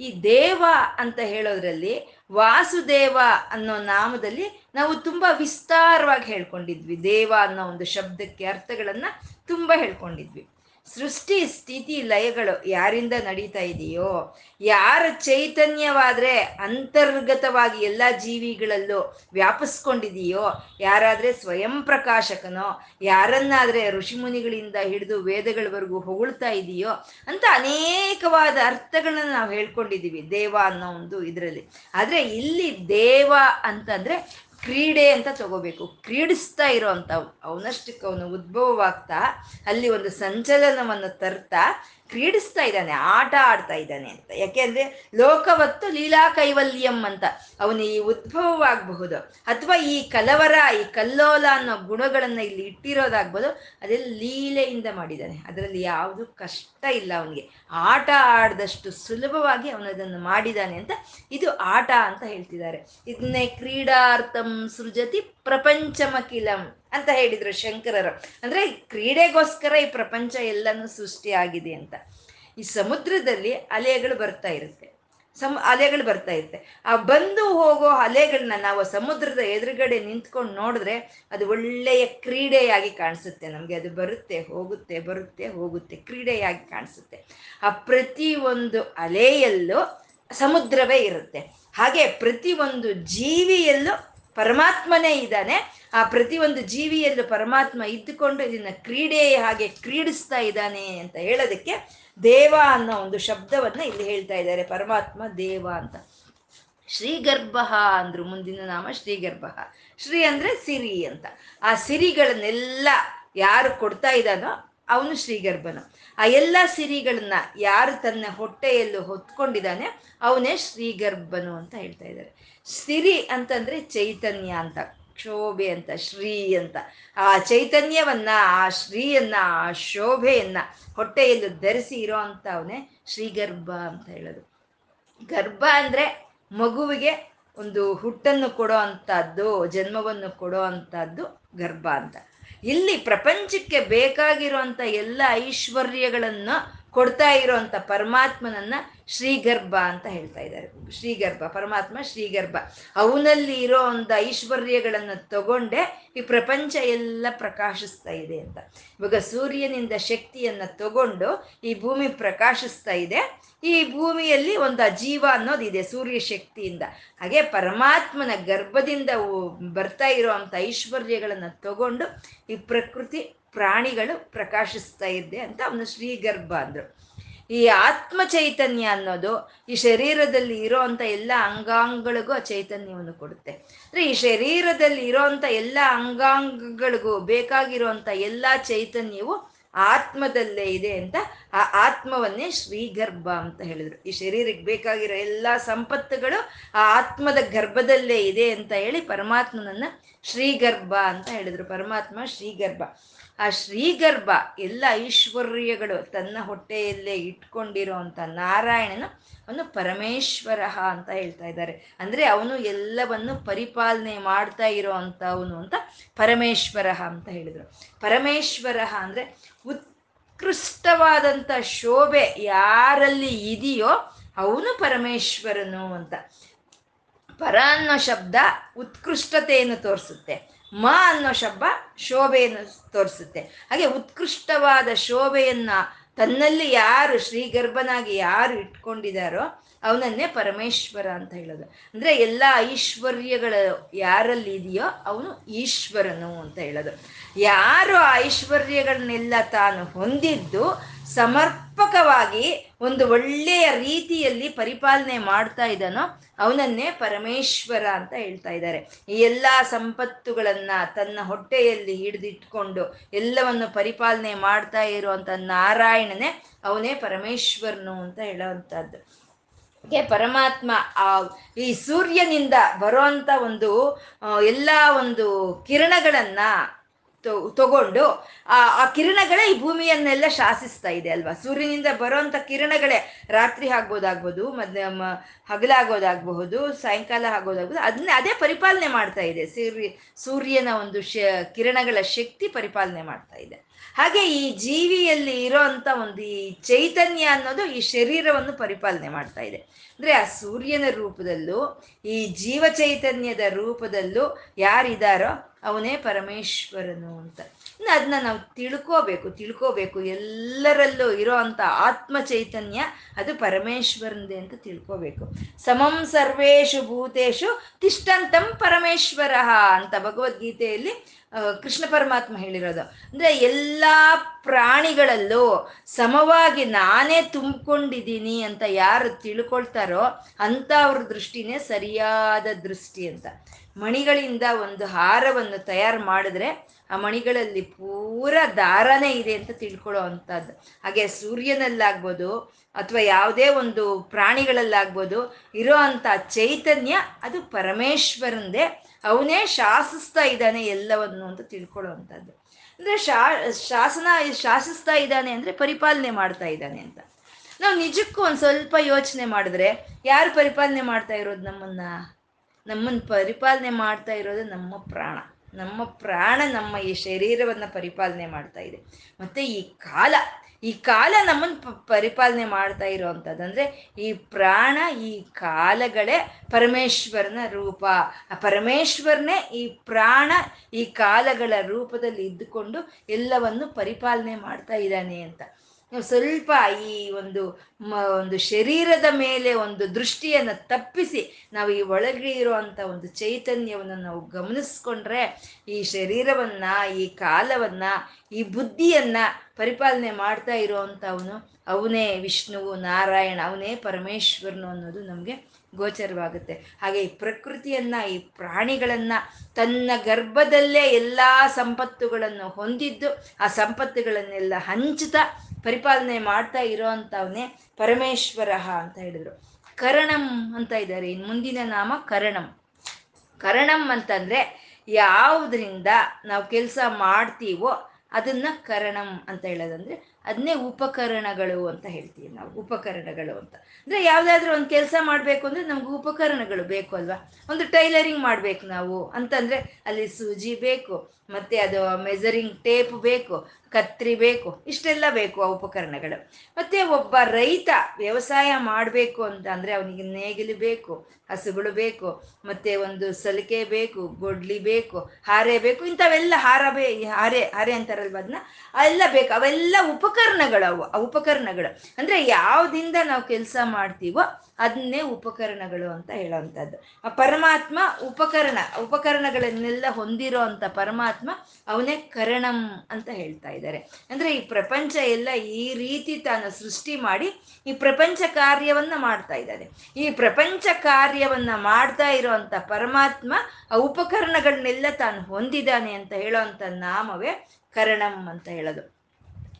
ಈ ದೇವ ಅಂತ ಹೇಳೋದ್ರಲ್ಲಿ ವಾಸುದೇವ ಅನ್ನೋ ನಾಮದಲ್ಲಿ ನಾವು ತುಂಬಾ ವಿಸ್ತಾರವಾಗಿ ಹೇಳ್ಕೊಂಡಿದ್ವಿ. ದೇವ ಅನ್ನೋ ಒಂದು ಶಬ್ದಕ್ಕೆ ಅರ್ಥಗಳನ್ನ ತುಂಬಾ ಹೇಳ್ಕೊಂಡಿದ್ವಿ. ಸೃಷ್ಟಿ ಸ್ಥಿತಿ ಲಯಗಳು ಯಾರಿಂದ ನಡೀತಾ ಇದೆಯೋ, ಯಾರ ಚೈತನ್ಯವಾದ್ರೆ ಅಂತರ್ಗತವಾಗಿ ಎಲ್ಲ ಜೀವಿಗಳಲ್ಲೂ ವ್ಯಾಪಿಸ್ಕೊಂಡಿದೆಯೋ, ಯಾರಾದ್ರೆ ಸ್ವಯಂ ಪ್ರಕಾಶಕನೋ, ಯಾರನ್ನಾದ್ರೆ ಋಷಿಮುನಿಗಳಿಂದ ಹಿಡಿದು ವೇದಗಳವರೆಗೂ ಹೊಗಳ್ತಾ ಇದೆಯೋ, ಅಂತ ಅನೇಕವಾದ ಅರ್ಥಗಳನ್ನ ನಾವು ಹೇಳ್ಕೊಂಡಿದ್ದೀವಿ ದೇವ ಅನ್ನೋ ಒಂದು ಇದರಲ್ಲಿ. ಆದ್ರೆ ಇಲ್ಲಿ ದೇವ ಅಂತಂದ್ರೆ ಕ್ರೀಡೆ ಅಂತ ತಗೋಬೇಕು. ಕ್ರೀಡಿಸ್ತಾ ಇರೋ ಅಂತ ಅವನಷ್ಟಕ್ಕೆ ಅವನು ಉದ್ಭವವಾಗ್ತಾ ಅಲ್ಲಿ ಒಂದು ಸಂಚಲನವನ್ನು ತರ್ತಾ ಕ್ರೀಡಿಸ್ತಾ ಇದ್ದಾನೆ, ಆಟ ಆಡ್ತಾ ಇದ್ದಾನೆ ಅಂತ. ಯಾಕೆಂದ್ರೆ ಲೋಕವತ್ತು ಲೀಲಾ ಕೈವಲ್ಯಂ ಅಂತ ಅವನು ಈ ಉದ್ಭವವಾಗಬಹುದು. ಅಥವಾ ಈ ಕಲವರ, ಈ ಕಲ್ಲೋಲ ಅನ್ನೋ ಗುಣಗಳನ್ನ ಇಲ್ಲಿ ಇಟ್ಟಿರೋದಾಗ್ಬೋದು ಅದೆಲ್ಲ ಲೀಲೆಯಿಂದ ಮಾಡಿದ್ದಾನೆ. ಅದರಲ್ಲಿ ಯಾವುದು ಕಷ್ಟ ಇಲ್ಲ ಅವನಿಗೆ. ಆಟ ಆಡದಷ್ಟು ಸುಲಭವಾಗಿ ಅವನು ಅದನ್ನು ಮಾಡಿದ್ದಾನೆ ಅಂತ ಇದು ಆಟ ಅಂತ ಹೇಳ್ತಿದ್ದಾರೆ. ಇದನ್ನೇ ಕ್ರೀಡಾರ್ಥಂ ಸೃಜತಿ ಪ್ರಪಂಚಮಕಿಲಂ ಅಂತ ಹೇಳಿದ್ರು ಶಂಕರರು. ಅಂದ್ರೆ ಕ್ರೀಡೆಗೋಸ್ಕರ ಈ ಪ್ರಪಂಚ ಎಲ್ಲನೂ ಸೃಷ್ಟಿಯಾಗಿದೆ ಅಂತ. ಈ ಸಮುದ್ರದಲ್ಲಿ ಅಲೆಗಳು ಬರ್ತಾ ಇರುತ್ತೆ. ಸಮ, ಅಲೆಗಳು ಬರ್ತಾ ಇರುತ್ತೆ. ಆ ಬಂದು ಹೋಗೋ ಅಲೆಗಳನ್ನ ನಾವು ಸಮುದ್ರದ ಎದುರುಗಡೆ ನಿಂತ್ಕೊಂಡು ನೋಡಿದ್ರೆ ಅದು ಒಳ್ಳೆಯ ಕ್ರೀಡೆಯಾಗಿ ಕಾಣಿಸುತ್ತೆ. ನಮಗೆ ಅದು ಬರುತ್ತೆ, ಹೋಗುತ್ತೆ ಬರುತ್ತೆ, ಹೋಗುತ್ತೆ, ಕ್ರೀಡೆಯಾಗಿ ಕಾಣಿಸುತ್ತೆ. ಆ ಪ್ರತಿ ಒಂದು ಅಲೆಯಲ್ಲೂ ಸಮುದ್ರವೇ ಇರುತ್ತೆ. ಹಾಗೆ ಪ್ರತಿ ಒಂದು ಜೀವಿಯಲ್ಲೂ ಪರಮಾತ್ಮನೇ ಇದ್ದಾನೆ. ಆ ಪ್ರತಿಯೊಂದು ಜೀವಿಯಲ್ಲೂ ಪರಮಾತ್ಮ ಇದ್ದುಕೊಂಡು ಇದನ್ನ ಕ್ರೀಡೆ ಹಾಗೆ ಕ್ರೀಡಿಸ್ತಾ ಇದ್ದಾನೆ ಅಂತ ಹೇಳೋದಕ್ಕೆ ದೇವ ಅನ್ನೋ ಒಂದು ಶಬ್ದವನ್ನ ಇಲ್ಲಿ ಹೇಳ್ತಾ ಇದ್ದಾರೆ. ಪರಮಾತ್ಮ ದೇವ ಅಂತ. ಶ್ರೀಗರ್ಭ ಅಂದ್ರು ಮುಂದಿನ ನಾಮ ಶ್ರೀಗರ್ಭ ಶ್ರೀ ಅಂದ್ರೆ ಸಿರಿ ಅಂತ. ಆ ಸಿರಿಗಳನ್ನೆಲ್ಲ ಯಾರು ಕೊಡ್ತಾ ಇದ್ದಾನೋ ಅವನು ಶ್ರೀಗರ್ಭನು. ಆ ಎಲ್ಲ ಸಿರಿಗಳನ್ನ ಯಾರು ತನ್ನ ಹೊಟ್ಟೆಯಲ್ಲೂ ಹೊತ್ಕೊಂಡಿದ್ದಾನೆ, ಅವನೇ ಶ್ರೀಗರ್ಭನು ಅಂತ ಹೇಳ್ತಾ ಇದ್ದಾರೆ. ಸಿರಿ ಅಂತಂದ್ರೆ ಚೈತನ್ಯ ಅಂತ, ಕ್ಷೋಭೆ ಅಂತ, ಶ್ರೀ ಅಂತ. ಆ ಚೈತನ್ಯವನ್ನ, ಆ ಶ್ರೀಯನ್ನ, ಆ ಶೋಭೆಯನ್ನ ಹೊಟ್ಟೆಯಲ್ಲೂ ಧರಿಸಿ ಇರೋ ಅಂತ ಅವನೇ ಶ್ರೀಗರ್ಭ ಅಂತ ಹೇಳೋದು. ಗರ್ಭ ಅಂದ್ರೆ ಮಗುವಿಗೆ ಒಂದು ಹುಟ್ಟನ್ನು ಕೊಡೋ ಅಂಥದ್ದು ಜನ್ಮವನ್ನು ಕೊಡೋ ಅಂಥದ್ದು ಗರ್ಭ ಅಂತ. ಇಲ್ಲಿ ಪ್ರಪಂಚಕ್ಕೆ ಬೇಕಾಗಿರುವಂಥ ಎಲ್ಲ ಐಶ್ವರ್ಯಗಳನ್ನು ಕೊಡ್ತಾ ಇರುವಂತ ಪರಮಾತ್ಮನನ್ನ ಶ್ರೀಗರ್ಭ ಅಂತ ಹೇಳ್ತಾ ಇದ್ದಾರೆ. ಶ್ರೀಗರ್ಭ, ಪರಮಾತ್ಮ ಶ್ರೀಗರ್ಭ. ಅವನಲ್ಲಿ ಇರೋ ಒಂದು ಐಶ್ವರ್ಯಗಳನ್ನು ತಗೊಂಡೆ ಈ ಪ್ರಪಂಚ ಎಲ್ಲ ಪ್ರಕಾಶಿಸ್ತಾ ಇದೆ ಅಂತ. ಇವಾಗ ಸೂರ್ಯನಿಂದ ಶಕ್ತಿಯನ್ನ ತಗೊಂಡು ಈ ಭೂಮಿ ಪ್ರಕಾಶಿಸ್ತಾ ಇದೆ. ಈ ಭೂಮಿಯಲ್ಲಿ ಒಂದು ಅಜೀವ ಅನ್ನೋದಿದೆ ಸೂರ್ಯ ಶಕ್ತಿಯಿಂದ. ಹಾಗೆ ಪರಮಾತ್ಮನ ಗರ್ಭದಿಂದ ಬರ್ತಾ ಇರೋವಂಥ ಐಶ್ವರ್ಯಗಳನ್ನು ತಗೊಂಡು ಈ ಪ್ರಕೃತಿ ಪ್ರಾಣಿಗಳು ಪ್ರಕಾಶಿಸ್ತಾ ಇದೆ ಅಂತ ಅವನು ಶ್ರೀಗರ್ಭ ಅಂದರು. ಈ ಆತ್ಮ ಚೈತನ್ಯ ಅನ್ನೋದು ಈ ಶರೀರದಲ್ಲಿ ಇರೋ ಅಂಥ ಎಲ್ಲ ಅಂಗಾಂಗಗಳಿಗೂ ಆ ಚೈತನ್ಯವನ್ನು ಕೊಡುತ್ತೆ. ಅಂದರೆ ಈ ಶರೀರದಲ್ಲಿ ಇರೋಂಥ ಎಲ್ಲ ಅಂಗಾಂಗಗಳಿಗೂ ಬೇಕಾಗಿರುವಂತ ಎಲ್ಲ ಚೈತನ್ಯವು ಆತ್ಮದಲ್ಲೇ ಇದೆ ಅಂತ ಆ ಆತ್ಮವನ್ನೇ ಶ್ರೀಗರ್ಭ ಅಂತ ಹೇಳಿದ್ರು. ಈ ಶರೀರಕ್ಕೆ ಬೇಕಾಗಿರೋ ಎಲ್ಲ ಸಂಪತ್ತುಗಳು ಆ ಆತ್ಮದ ಗರ್ಭದಲ್ಲೇ ಇದೆ ಅಂತ ಹೇಳಿ ಪರಮಾತ್ಮನನ್ನ ಶ್ರೀಗರ್ಭ ಅಂತ ಹೇಳಿದ್ರು. ಪರಮಾತ್ಮ ಶ್ರೀಗರ್ಭ. ಆ ಶ್ರೀಗರ್ಭ ಎಲ್ಲ ಐಶ್ವರ್ಯಗಳು ತನ್ನ ಹೊಟ್ಟೆಯಲ್ಲೇ ಇಟ್ಕೊಂಡಿರೋ ಅಂತ ನಾರಾಯಣನ ಅವನು ಪರಮೇಶ್ವರ ಅಂತ ಹೇಳ್ತಾ ಇದ್ದಾರೆ. ಅಂದ್ರೆ ಅವನು ಎಲ್ಲವನ್ನು ಪರಿಪಾಲನೆ ಮಾಡ್ತಾ ಇರೋ ಅವನು ಅಂತ ಪರಮೇಶ್ವರ ಅಂತ ಹೇಳಿದ್ರು. ಪರಮೇಶ್ವರ ಅಂದ್ರೆ ಉತ್ಕೃಷ್ಟವಾದಂಥ ಶೋಭೆ ಯಾರಲ್ಲಿ ಇದೆಯೋ ಅವನು ಪರಮೇಶ್ವರನು ಅಂತ. ಪರ ಅನ್ನೋ ಶಬ್ದ ಉತ್ಕೃಷ್ಟತೆಯನ್ನು ತೋರಿಸುತ್ತೆ. ಮ ಅನ್ನೋ ಶಬ್ದ ಶೋಭೆಯನ್ನು ತೋರಿಸುತ್ತೆ. ಹಾಗೆ ಉತ್ಕೃಷ್ಟವಾದ ಶೋಭೆಯನ್ನು ತನ್ನಲ್ಲಿ ಯಾರು ಶ್ರೀಗರ್ಭನಾಗಿ ಯಾರು ಇಟ್ಕೊಂಡಿದಾರೋ ಅವನನ್ನೇ ಪರಮೇಶ್ವರ ಅಂತ ಹೇಳೋದು. ಅಂದ್ರೆ ಎಲ್ಲ ಐಶ್ವರ್ಯಗಳು ಯಾರಲ್ಲಿ ಇದೆಯೋ ಅವನು ಈಶ್ವರನು ಅಂತ ಹೇಳೋದು. ಯಾರು ಆ ಐಶ್ವರ್ಯಗಳನ್ನೆಲ್ಲ ತಾನು ಹೊಂದಿದ್ದು ಸಮರ್ಪಕವಾಗಿ ಒಂದು ಒಳ್ಳೆಯ ರೀತಿಯಲ್ಲಿ ಪರಿಪಾಲನೆ ಮಾಡ್ತಾ ಇದ್ದಾನೋ ಅವನನ್ನೇ ಪರಮೇಶ್ವರ ಅಂತ ಹೇಳ್ತಾ ಇದ್ದಾರೆ. ಈ ಎಲ್ಲ ಸಂಪತ್ತುಗಳನ್ನ ತನ್ನ ಹೊಟ್ಟೆಯಲ್ಲಿ ಹಿಡಿದಿಟ್ಕೊಂಡು ಎಲ್ಲವನ್ನು ಪರಿಪಾಲನೆ ಮಾಡ್ತಾ ಇರುವಂತ ನಾರಾಯಣನೇ ಅವನೇ ಪರಮೇಶ್ವರನು ಅಂತ ಹೇಳುವಂಥದ್ದು. ಗೆ ಪರಮಾತ್ಮ ಆ ಈ ಸೂರ್ಯನಿಂದ ಬರುವಂತ ಒಂದು ಎಲ್ಲ ಒಂದು ಕಿರಣಗಳನ್ನ ತಗೊಂಡು ಆ ಆ ಕಿರಣಗಳೇ ಈ ಭೂಮಿಯನ್ನೆಲ್ಲ ಶಾಸಿಸ್ತಾ ಇದೆ ಅಲ್ವಾ? ಸೂರ್ಯನಿಂದ ಬರುವಂತ ಕಿರಣಗಳೇ ರಾತ್ರಿ ಆಗ್ಬೋದಾಗ್ಬೋದು ಮಧ್ಯ ಹಗಲಾಗೋದಾಗಬಹುದು, ಸಾಯಂಕಾಲ ಆಗೋದಾಗ್ಬೋದು ಅದನ್ನ ಅದೇ ಪರಿಪಾಲನೆ ಮಾಡ್ತಾ ಇದೆ. ಸೂರ್ಯ, ಸೂರ್ಯನ ಒಂದು ಶ, ಕಿರಣಗಳ ಶಕ್ತಿ ಪರಿಪಾಲನೆ ಮಾಡ್ತಾ ಇದೆ. ಹಾಗೆ ಈ ಜೀವಿಯಲ್ಲಿ ಇರೋ ಒಂದು ಈ ಚೈತನ್ಯ ಅನ್ನೋದು ಈ ಶರೀರವನ್ನು ಪರಿಪಾಲನೆ ಮಾಡ್ತಾ ಇದೆ. ಅಂದ್ರೆ ಆ ಸೂರ್ಯನ ರೂಪದಲ್ಲೂ, ಈ ಜೀವ ಚೈತನ್ಯದ ರೂಪದಲ್ಲೂ ಯಾರಿದಾರೋ ಅವನೇ ಪರಮೇಶ್ವರನು ಅಂತ. ಇನ್ನು ಅದನ್ನ ನಾವು ತಿಳ್ಕೋಬೇಕು ತಿಳ್ಕೋಬೇಕು. ಎಲ್ಲರಲ್ಲೂ ಇರೋ ಅಂತ ಆತ್ಮ ಚೈತನ್ಯ ಅದು ಪರಮೇಶ್ವರನದೇ ಅಂತ ತಿಳ್ಕೋಬೇಕು. ಸಮಂ ಸರ್ವೇಶು ಭೂತೇಶು ತಿಷ್ಟಂತಂ ಪರಮೇಶ್ವರ ಅಂತ ಭಗವದ್ಗೀತೆಯಲ್ಲಿ ಕೃಷ್ಣ ಪರಮಾತ್ಮ ಹೇಳಿರೋದು. ಅಂದ್ರೆ ಎಲ್ಲಾ ಪ್ರಾಣಿಗಳಲ್ಲೂ ಸಮವಾಗಿ ನಾನೇ ತುಂಬಿಕೊಂಡಿದ್ದೀನಿ ಅಂತ ಯಾರು ತಿಳ್ಕೊಳ್ತಾರೋ ಅಂತ ಅವ್ರ ದೃಷ್ಟಿನೇ ಸರಿಯಾದ ದೃಷ್ಟಿ ಅಂತ. ಮಣಿಗಳಿಂದ ಒಂದು ಹಾರವನ್ನು ತಯಾರು ಮಾಡಿದ್ರೆ ಆ ಮಣಿಗಳಲ್ಲಿ ಪೂರ ದಾರನೇ ಇದೆ ಅಂತ ತಿಳ್ಕೊಳ್ಳೋ ಅಂಥದ್ದು. ಹಾಗೆ ಸೂರ್ಯನಲ್ಲಾಗ್ಬೋದು ಅಥವಾ ಯಾವುದೇ ಒಂದು ಪ್ರಾಣಿಗಳಲ್ಲಾಗ್ಬೋದು ಇರೋ ಅಂಥ ಚೈತನ್ಯ ಅದು ಪರಮೇಶ್ವರಂದೇ. ಅವನೇ ಶಾಸಿಸ್ತಾ ಇದ್ದಾನೆ ಎಲ್ಲವನ್ನು ಅಂತ ತಿಳ್ಕೊಳ್ಳೋ ಅಂಥದ್ದು. ಅಂದರೆ ಶಾ, ಶಾಸನ, ಶಾಸಿಸ್ತಾ ಇದ್ದಾನೆ ಅಂದರೆ ಪರಿಪಾಲನೆ ಮಾಡ್ತಾ ಇದ್ದಾನೆ ಅಂತ. ನಾವು ನಿಜಕ್ಕೂ ಒಂದು ಸ್ವಲ್ಪ ಯೋಚನೆ ಮಾಡಿದ್ರೆ ಯಾರು ಪರಿಪಾಲನೆ ಮಾಡ್ತಾ ಇರೋದು ನಮ್ಮನ್ನ? ನಮ್ಮನ್ನು ಪರಿಪಾಲನೆ ಮಾಡ್ತಾ ಇರೋದು ನಮ್ಮ ಪ್ರಾಣ. ನಮ್ಮ ಪ್ರಾಣ ನಮ್ಮ ಈ ಶರೀರವನ್ನು ಪರಿಪಾಲನೆ ಮಾಡ್ತಾ ಇದೆ. ಮತ್ತು ಈ ಕಾಲ ಈ ಕಾಲ ನಮ್ಮನ್ನು ಪರಿಪಾಲನೆ ಮಾಡ್ತಾ ಇರೋವಂಥದ್ದು ಅಂದರೆ ಈ ಪ್ರಾಣ, ಈ ಕಾಲಗಳೇ ಪರಮೇಶ್ವರನ ರೂಪ. ಆ ಪರಮೇಶ್ವರನೇ ಈ ಪ್ರಾಣ, ಈ ಕಾಲಗಳ ರೂಪದಲ್ಲಿ ಇದ್ದುಕೊಂಡು ಎಲ್ಲವನ್ನು ಪರಿಪಾಲನೆ ಮಾಡ್ತಾ ಇದ್ದಾನೆ ಅಂತ. ಸ್ವಲ್ಪ ಈ ಒಂದು ಒಂದು ಶರೀರದ ಮೇಲೆ ಒಂದು ದೃಷ್ಟಿಯನ್ನು ತಪ್ಪಿಸಿ ನಾವು ಈ ಒಳಗೆ ಇರುವಂಥ ಒಂದು ಚೈತನ್ಯವನ್ನು ನಾವು ಗಮನಿಸ್ಕೊಂಡ್ರೆ ಈ ಶರೀರವನ್ನು, ಈ ಕಾಲವನ್ನು, ಈ ಬುದ್ಧಿಯನ್ನು ಪರಿಪಾಲನೆ ಮಾಡ್ತಾ ಇರೋವಂಥವನು ಅವನೇ ವಿಷ್ಣುವು ನಾರಾಯಣ, ಅವನೇ ಪರಮೇಶ್ವರನು ಅನ್ನೋದು ನಮಗೆ ಗೋಚರವಾಗುತ್ತೆ. ಹಾಗೆ ಈ ಪ್ರಕೃತಿಯನ್ನ, ಈ ಪ್ರಾಣಿಗಳನ್ನು ತನ್ನ ಗರ್ಭದಲ್ಲೇ ಎಲ್ಲ ಸಂಪತ್ತುಗಳನ್ನು ಹೊಂದಿದ್ದು ಆ ಸಂಪತ್ತುಗಳನ್ನೆಲ್ಲ ಹಂಚುತ್ತಾ ಪರಿಪಾಲನೆ ಮಾಡ್ತಾ ಇರೋ ಅಂಥವನ್ನೇ ಪರಮೇಶ್ವರ ಅಂತ ಹೇಳಿದ್ರು. ಕರಣಂ ಅಂತ ಇದ್ದಾರೆ ಇನ್ನು ಮುಂದಿನ ನಾಮ ಕರಣಂ. ಕರಣಂ ಅಂತಂದ್ರೆ ಯಾವುದರಿಂದ ನಾವು ಕೆಲಸ ಮಾಡ್ತೀವೋ ಅದನ್ನ ಕರಣಂ ಅಂತ ಹೇಳೋದಂದ್ರೆ ಅದನ್ನೇ ಉಪಕರಣಗಳು ಅಂತ ಹೇಳ್ತೀವಿ ನಾವು. ಉಪಕರಣಗಳು ಅಂತ. ಅಂದ್ರೆ ಯಾವ್ದಾದ್ರು ಒಂದು ಕೆಲಸ ಮಾಡಬೇಕು ಅಂದ್ರೆ ನಮ್ಗೆ ಉಪಕರಣಗಳು ಬೇಕು ಅಲ್ವಾ? ಒಂದು ಟೈಲರಿಂಗ್ ಮಾಡ್ಬೇಕು ನಾವು. ಅಂತಂದ್ರೆ ಅಲ್ಲಿ ಸೂಜಿ ಬೇಕು, ಮತ್ತೆ ಅದು ಮೆಜರಿಂಗ್ ಟೇಪ್ ಬೇಕು ಕತ್ರಿ ಬೇಕು, ಇಷ್ಟೆಲ್ಲ ಬೇಕು ಆ ಉಪಕರಣಗಳು. ಮತ್ತೆ ಒಬ್ಬ ರೈತ ವ್ಯವಸಾಯ ಮಾಡಬೇಕು ಅಂತ ಅಂದರೆ ಅವನಿಗೆ ನೇಗಿಲು ಬೇಕು, ಹಸುಗಳು ಬೇಕು, ಮತ್ತೆ ಒಂದು ಸಲಿಕೆ ಬೇಕು, ಗೊಡ್ಲಿ ಬೇಕು, ಹಾರೆ ಬೇಕು, ಇಂಥವೆಲ್ಲ ಹಾರ ಬೇ, ಹಾರೆ ಹಾರೆ ಅಂತಾರಲ್ವ ಅದನ್ನ ಅವೆಲ್ಲ ಬೇಕು. ಅವೆಲ್ಲ ಉಪಕರಣಗಳು ಅವು ಆ ಉಪಕರಣಗಳು. ಅಂದರೆ ಯಾವ್ದಿಂದ ನಾವು ಕೆಲಸ ಮಾಡ್ತೀವೋ ಅದನ್ನೇ ಉಪಕರಣಗಳು ಅಂತ ಹೇಳೋವಂಥದ್ದು. ಆ ಪರಮಾತ್ಮ ಉಪಕರಣ, ಉಪಕರಣಗಳನ್ನೆಲ್ಲ ಹೊಂದಿರೋ ಅಂತ ಪರಮಾತ್ಮ ಅವನೇ ಕರಣಂ ಅಂತ ಹೇಳ್ತಾ ಇದ್ದಾರೆ. ಅಂದ್ರೆ ಈ ಪ್ರಪಂಚ ಎಲ್ಲ ಈ ರೀತಿ ತಾನು ಸೃಷ್ಟಿ ಮಾಡಿ ಈ ಪ್ರಪಂಚ ಕಾರ್ಯವನ್ನ ಮಾಡ್ತಾ ಇದ್ದಾನೆ. ಈ ಪ್ರಪಂಚ ಕಾರ್ಯವನ್ನ ಮಾಡ್ತಾ ಇರೋವಂಥ ಪರಮಾತ್ಮ ಆ ಉಪಕರಣಗಳನ್ನೆಲ್ಲ ತಾನು ಹೊಂದಿದ್ದಾನೆ ಅಂತ ಹೇಳೋವಂಥ ನಾಮವೇ ಕರಣಂ ಅಂತ ಹೇಳೋದು.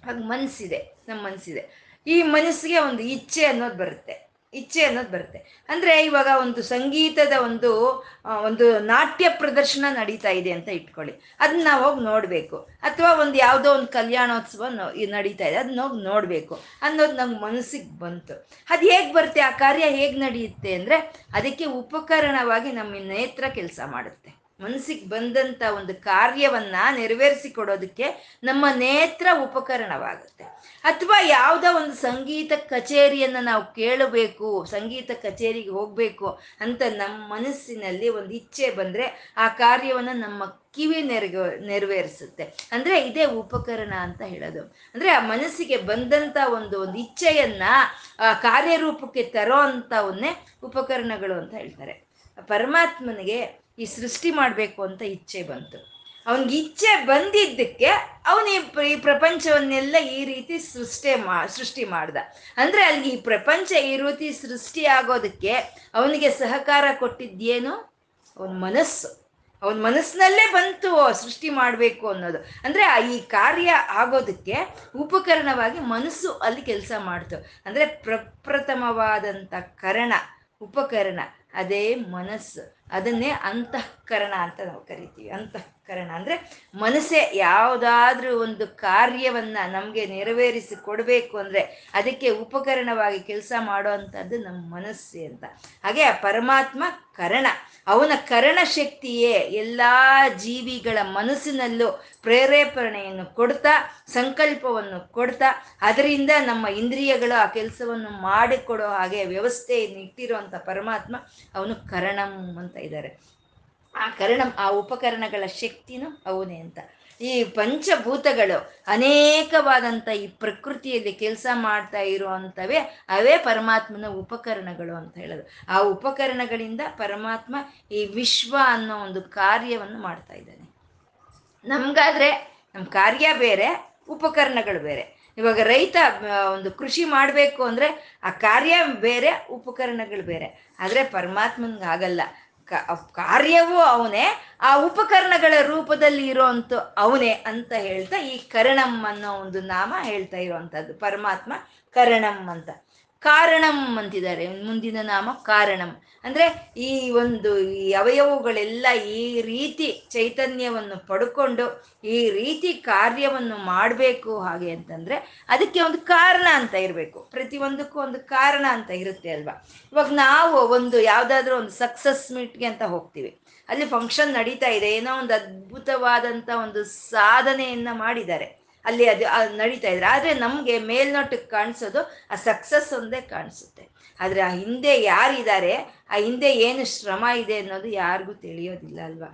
ಹಾಗೆ ಮನಸ್ಸಿದೆ ನಮ್ಮ ಮನಸ್ಸಿದೆ ಈ ಮನಸ್ಸಿಗೆ ಒಂದು ಇಚ್ಛೆ ಅನ್ನೋದು ಬರುತ್ತೆ. ಇಚ್ಛೆ ಅನ್ನೋದು ಬರುತ್ತೆ. ಅಂದ್ರೆ ಇವಾಗ ಒಂದು ಸಂಗೀತದ ಒಂದು ಒಂದು ನಾಟ್ಯ ಪ್ರದರ್ಶನ ನಡೀತಾ ಇದೆ ಅಂತ ಇಟ್ಕೊಳ್ಳಿ. ಅದನ್ನ ನಾವು ಹೋಗಿ ನೋಡಬೇಕು. ಅಥವಾ ಒಂದು ಯಾವುದೋ ಒಂದು ಕಲ್ಯಾಣೋತ್ಸವ ನಡೀತಾ ಇದೆ. ಅದನ್ನ ಹೋಗಿ ನೋಡಬೇಕು ಅನ್ನೋದು ನಮ್ಮ ಮನಸ್ಸಿಗೆ ಬಂತು. ಅದು ಹೇಗೆ ಬರುತ್ತೆ, ಆ ಕಾರ್ಯ ಹೇಗೆ ನಡೆಯುತ್ತೆ ಅಂದ್ರೆ ಅದಕ್ಕೆ ಉಪಕರಣವಾಗಿ ನಮ್ಮ ನೇತ್ರ ಕೆಲಸ ಮಾಡುತ್ತೆ. ಮನಸ್ಸಿಗೆ ಬಂದಂತ ಒಂದು ಕಾರ್ಯವನ್ನ ನೆರವೇರಿಸಿ ಕೊಡೋದಕ್ಕೆ ನಮ್ಮ ನೇತ್ರ ಉಪಕರಣವಾಗುತ್ತೆ. ಅಥವಾ ಯಾವುದೋ ಒಂದು ಸಂಗೀತ ಕಚೇರಿಯನ್ನ ನಾವು ಕೇಳಬೇಕು, ಸಂಗೀತ ಕಚೇರಿಗೆ ಹೋಗ್ಬೇಕು ಅಂತ ನಮ್ಮ ಮನಸ್ಸಿನಲ್ಲಿ ಒಂದು ಇಚ್ಛೆ ಬಂದ್ರೆ ಆ ಕಾರ್ಯವನ್ನ ನಮ್ಮ ಕಿವಿ ನೆರವೇರಿಸುತ್ತೆ. ಅಂದ್ರೆ ಇದೇ ಉಪಕರಣ ಅಂತ ಹೇಳೋದು. ಅಂದ್ರೆ ಆ ಮನಸ್ಸಿಗೆ ಬಂದಂತ ಒಂದು ಒಂದು ಇಚ್ಛೆಯನ್ನು ಆ ಕಾರ್ಯರೂಪಕ್ಕೆ ತರೋ ಅಂಥವನ್ನೇ ಉಪಕರಣಗಳು ಅಂತ ಹೇಳ್ತಾರೆ. ಪರಮಾತ್ಮನಿಗೆ ಈ ಸೃಷ್ಟಿ ಮಾಡಬೇಕು ಅಂತ ಇಚ್ಛೆ ಬಂತು. ಅವನಿಗೆ ಇಚ್ಛೆ ಬಂದಿದ್ದಕ್ಕೆ ಅವನು ಈ ಪ್ರಪಂಚವನ್ನೆಲ್ಲ ಈ ರೀತಿ ಸೃಷ್ಟಿ ಮಾ, ಸೃಷ್ಟಿ ಮಾಡ್ದ. ಅಂದ್ರೆ ಅಲ್ಲಿ ಈ ಪ್ರಪಂಚ ಈ ರೀತಿ ಸೃಷ್ಟಿ ಆಗೋದಕ್ಕೆ ಅವನಿಗೆ ಸಹಕಾರ ಕೊಟ್ಟಿದ್ದೇನು? ಅವನ ಮನಸ್ಸು. ಅವನ ಮನಸ್ಸಿನಲ್ಲೇ ಬಂತು ಸೃಷ್ಟಿ ಮಾಡಬೇಕು ಅನ್ನೋದು. ಅಂದರೆ ಈ ಕಾರ್ಯ ಆಗೋದಕ್ಕೆ ಉಪಕರಣವಾಗಿ ಮನಸ್ಸು ಅಲ್ಲಿ ಕೆಲಸ ಮಾಡ್ತು. ಅಂದರೆ ಪ್ರಪ್ರಥಮವಾದಂಥ ಕರಣ, ಉಪಕರಣ, ಅದೇ ಮನಸ್ಸು. ಅದನ್ನೇ ಅಂತಃಕರಣ ಅಂತ ನಾವು ಕರಿತೀವಿ. ಅಂತಃಕರಣ ಅಂದರೆ ಮನಸ್ಸೇ ಯಾವುದಾದ್ರೂ ಒಂದು ಕಾರ್ಯವನ್ನು ನಮಗೆ ನೆರವೇರಿಸಿ ಕೊಡಬೇಕು ಅಂದರೆ ಅದಕ್ಕೆ ಉಪಕರಣವಾಗಿ ಕೆಲಸ ಮಾಡೋವಂಥದ್ದು ನಮ್ಮ ಮನಸ್ಸೇ ಅಂತ. ಹಾಗೆ ಆ ಪರಮಾತ್ಮ ಕರಣ. ಅವನ ಕರಣ ಶಕ್ತಿಯೇ ಎಲ್ಲ ಜೀವಿಗಳ ಮನಸ್ಸಿನಲ್ಲೂ ಪ್ರೇರೇಪಣೆಯನ್ನು ಕೊಡ್ತಾ, ಸಂಕಲ್ಪವನ್ನು ಕೊಡ್ತಾ, ಅದರಿಂದ ನಮ್ಮ ಇಂದ್ರಿಯಗಳು ಆ ಕೆಲಸವನ್ನು ಮಾಡಿಕೊಡೋ ಹಾಗೆ ವ್ಯವಸ್ಥೆಯನ್ನು ಇಟ್ಟಿರುವಂಥ ಪರಮಾತ್ಮ ಅವನು ಕರಣಂ ಅಂತ ಇದ್ದಾರೆ. ಆ ಕರ್ಣ, ಆ ಉಪಕರಣಗಳ ಶಕ್ತಿನೂ ಅವನೇ ಅಂತ. ಈ ಪಂಚಭೂತಗಳು ಅನೇಕವಾದಂಥ ಈ ಪ್ರಕೃತಿಯಲ್ಲಿ ಕೆಲಸ ಮಾಡ್ತಾ ಇರುವಂಥವೇ ಅವೇ ಪರಮಾತ್ಮನ ಉಪಕರಣಗಳು ಅಂತ ಹೇಳೋದು. ಆ ಉಪಕರಣಗಳಿಂದ ಪರಮಾತ್ಮ ಈ ವಿಶ್ವ ಅನ್ನೋ ಒಂದು ಕಾರ್ಯವನ್ನು ಮಾಡ್ತಾ ಇದ್ದಾನೆ. ನಮ್ಗಾದ್ರೆ ನಮ್ಮ ಕಾರ್ಯ ಬೇರೆ, ಉಪಕರಣಗಳು ಬೇರೆ. ಇವಾಗ ರೈತ ಒಂದು ಕೃಷಿ ಮಾಡಬೇಕು ಅಂದರೆ ಆ ಕಾರ್ಯ ಬೇರೆ, ಉಪಕರಣಗಳು ಬೇರೆ. ಆದರೆ ಪರಮಾತ್ಮನ್ಗೆ ಆಗಲ್ಲ. ಕಾರ್ಯವೂ ಅವನೇ, ಆ ಉಪಕರಣಗಳ ರೂಪದಲ್ಲಿ ಇರೋಂಥ ಅವನೇ ಅಂತ ಹೇಳ್ತಾ ಈ ಕರಣಂ ಅನ್ನೋ ಒಂದು ನಾಮ ಹೇಳ್ತಾ ಇರುವಂಥದ್ದು ಪರಮಾತ್ಮ ಕರಣಂ ಅಂತ. ಕಾರಣಂ ಅಂತಿದ್ದಾರೆ. ಮುಂದಿನ ನಾಮ ಕಾರಣಂ. ಅಂದ್ರೆ ಈ ಒಂದು ಈ ಅವಯವಗಳೆಲ್ಲ ಈ ರೀತಿ ಚೈತನ್ಯವನ್ನು ಪಡ್ಕೊಂಡು ಈ ರೀತಿ ಕಾರ್ಯವನ್ನು ಮಾಡಬೇಕು ಹಾಗೆ ಅಂತಂದ್ರೆ ಅದಕ್ಕೆ ಒಂದು ಕಾರಣ ಅಂತ ಇರಬೇಕು. ಪ್ರತಿಯೊಂದಕ್ಕೂ ಒಂದು ಕಾರಣ ಅಂತ ಇರುತ್ತೆ ಅಲ್ವಾ? ಇವಾಗ ನಾವು ಒಂದು ಯಾವುದಾದ್ರೂ ಒಂದು ಸಕ್ಸಸ್ ಮೀಟ್ಗೆ ಅಂತ ಹೋಗ್ತೀವಿ. ಅಲ್ಲಿ ಫಂಕ್ಷನ್ ನಡೀತಾ ಇದೆ. ಏನೋ ಒಂದು ಅದ್ಭುತವಾದಂಥ ಒಂದು ಸಾಧನೆಯನ್ನು ಮಾಡಿದ್ದಾರೆ. ಅಲ್ಲಿ ಅದು ನಡೀತಾ ಇದ್ರೆ. ಆದರೆ ನಮಗೆ ಮೇಲ್ನೋಟಕ್ಕೆ ಕಾಣಿಸೋದು, ಆ ಸಕ್ಸಸ್ ಒಂದೇ ಕಾಣಿಸುತ್ತೆ. ಆದರೆ ಆ ಹಿಂದೆ ಯಾರಿದ್ದಾರೆ, ಆ ಹಿಂದೆ ಏನು ಶ್ರಮ ಇದೆ ಅನ್ನೋದು ಯಾರಿಗೂ ತಿಳಿಯೋದಿಲ್ಲ ಅಲ್ವಾ?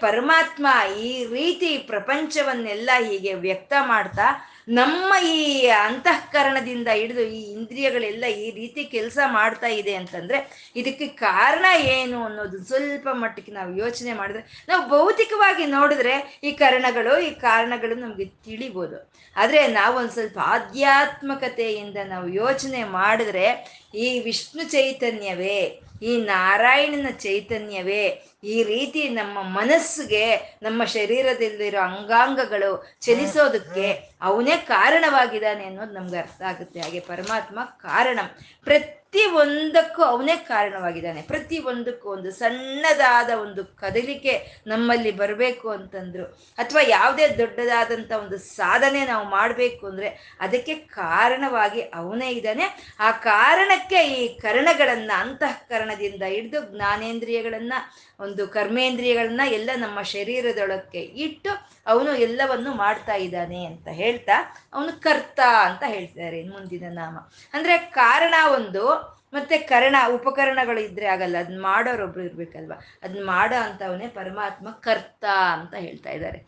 ಪರಮಾತ್ಮ ಈ ರೀತಿ ಪ್ರಪಂಚವನ್ನೆಲ್ಲ ಹೀಗೆ ವ್ಯಕ್ತ ಮಾಡ್ತಾ ನಮ್ಮ ಈ ಅಂತಃಕರಣದಿಂದ ಹಿಡಿದು ಈ ಇಂದ್ರಿಯಗಳೆಲ್ಲ ಈ ರೀತಿ ಕೆಲಸ ಮಾಡ್ತಾ ಇದೆ ಅಂತಂದ್ರೆ ಇದಕ್ಕೆ ಕಾರಣ ಏನು ಅನ್ನೋದು ಸ್ವಲ್ಪ ಮಟ್ಟಿಗೆ ನಾವು ಯೋಚನೆ ಮಾಡಿದ್ರೆ, ನಾವು ಭೌತಿಕವಾಗಿ ನೋಡಿದ್ರೆ ಈ ಕರಣಗಳು, ಈ ಕಾರಣಗಳು ನಮ್ಗೆ ತಿಳಿಬೋದು. ಆದ್ರೆ ನಾವು ಒಂದು ಸ್ವಲ್ಪ ಆಧ್ಯಾತ್ಮಕತೆಯಿಂದ ನಾವು ಯೋಚನೆ ಮಾಡಿದ್ರೆ ಈ ವಿಷ್ಣು ಚೈತನ್ಯವೇ, ಈ ನಾರಾಯಣನ ಚೈತನ್ಯವೇ, ಈ ರೀತಿ ನಮ್ಮ ಮನಸ್ಸಿಗೆ, ನಮ್ಮ ಶರೀರದಲ್ಲಿರೋ ಅಂಗಾಂಗಗಳು ಚಲಿಸೋದಕ್ಕೆ ಅವನೇ ಕಾರಣವಾಗಿದ್ದಾನೆ ಅನ್ನೋದು ನಮ್ಗೆ ಅರ್ಥ ಆಗುತ್ತೆ. ಹಾಗೆ ಪರಮಾತ್ಮ ಕಾರಣ. ಪ್ರತಿ ಒಂದಕ್ಕೂ ಅವನೇ ಕಾರಣವಾಗಿದ್ದಾನೆ. ಪ್ರತಿ ಒಂದಕ್ಕೂ ಒಂದು ಸಣ್ಣದಾದ ಒಂದು ಕದಲಿಕೆ ನಮ್ಮಲ್ಲಿ ಬರಬೇಕು ಅಂತಂದ್ರು. ಅಥವಾ ಯಾವುದೇ ದೊಡ್ಡದಾದಂಥ ಒಂದು ಸಾಧನೆ ನಾವು ಮಾಡಬೇಕು ಅಂದ್ರೆ ಅದಕ್ಕೆ ಕಾರಣವಾಗಿ ಅವನೇ ಇದ್ದಾನೆ. ಆ ಕಾರಣಕ್ಕೆ ಈ ಕರಣಗಳನ್ನು, ಅಂತಃಕರಣದಿಂದ ಹಿಡಿದು ಜ್ಞಾನೇಂದ್ರಿಯಗಳನ್ನು, ಒಂದು ಕರ್ಮೇಂದ್ರಿಯಗಳನ್ನ ಎಲ್ಲ ನಮ್ಮ ಶರೀರದೊಳಕ್ಕೆ ಇಟ್ಟು ಅವನು ಎಲ್ಲವನ್ನು ಮಾಡ್ತಾ ಇದ್ದಾನೆ ಅಂತ ಹೇಳ್ತಾ ಅವನು ಕರ್ತ ಅಂತ ಹೇಳ್ತಾರೆ ಮುಂದಿನ ನಾಮ. ಅಂದ್ರೆ ಕಾರಣ ಒಂದು ಮತ್ತೆ ಕರಣ ಉಪಕರಣಗಳು ಇದ್ರೆ ಆಗಲ್ಲ ಅದನ್ನ ಮಾಡೋರೊಬ್ರು ಇರ್ಬೇಕಲ್ವಾ? ಅದನ್ನ ಮಾಡೋ ಅಂತವನೇ ಪರಮಾತ್ಮ ಕರ್ತ ಅಂತ ಹೇಳ್ತಾ ಇದ್ದಾರೆ.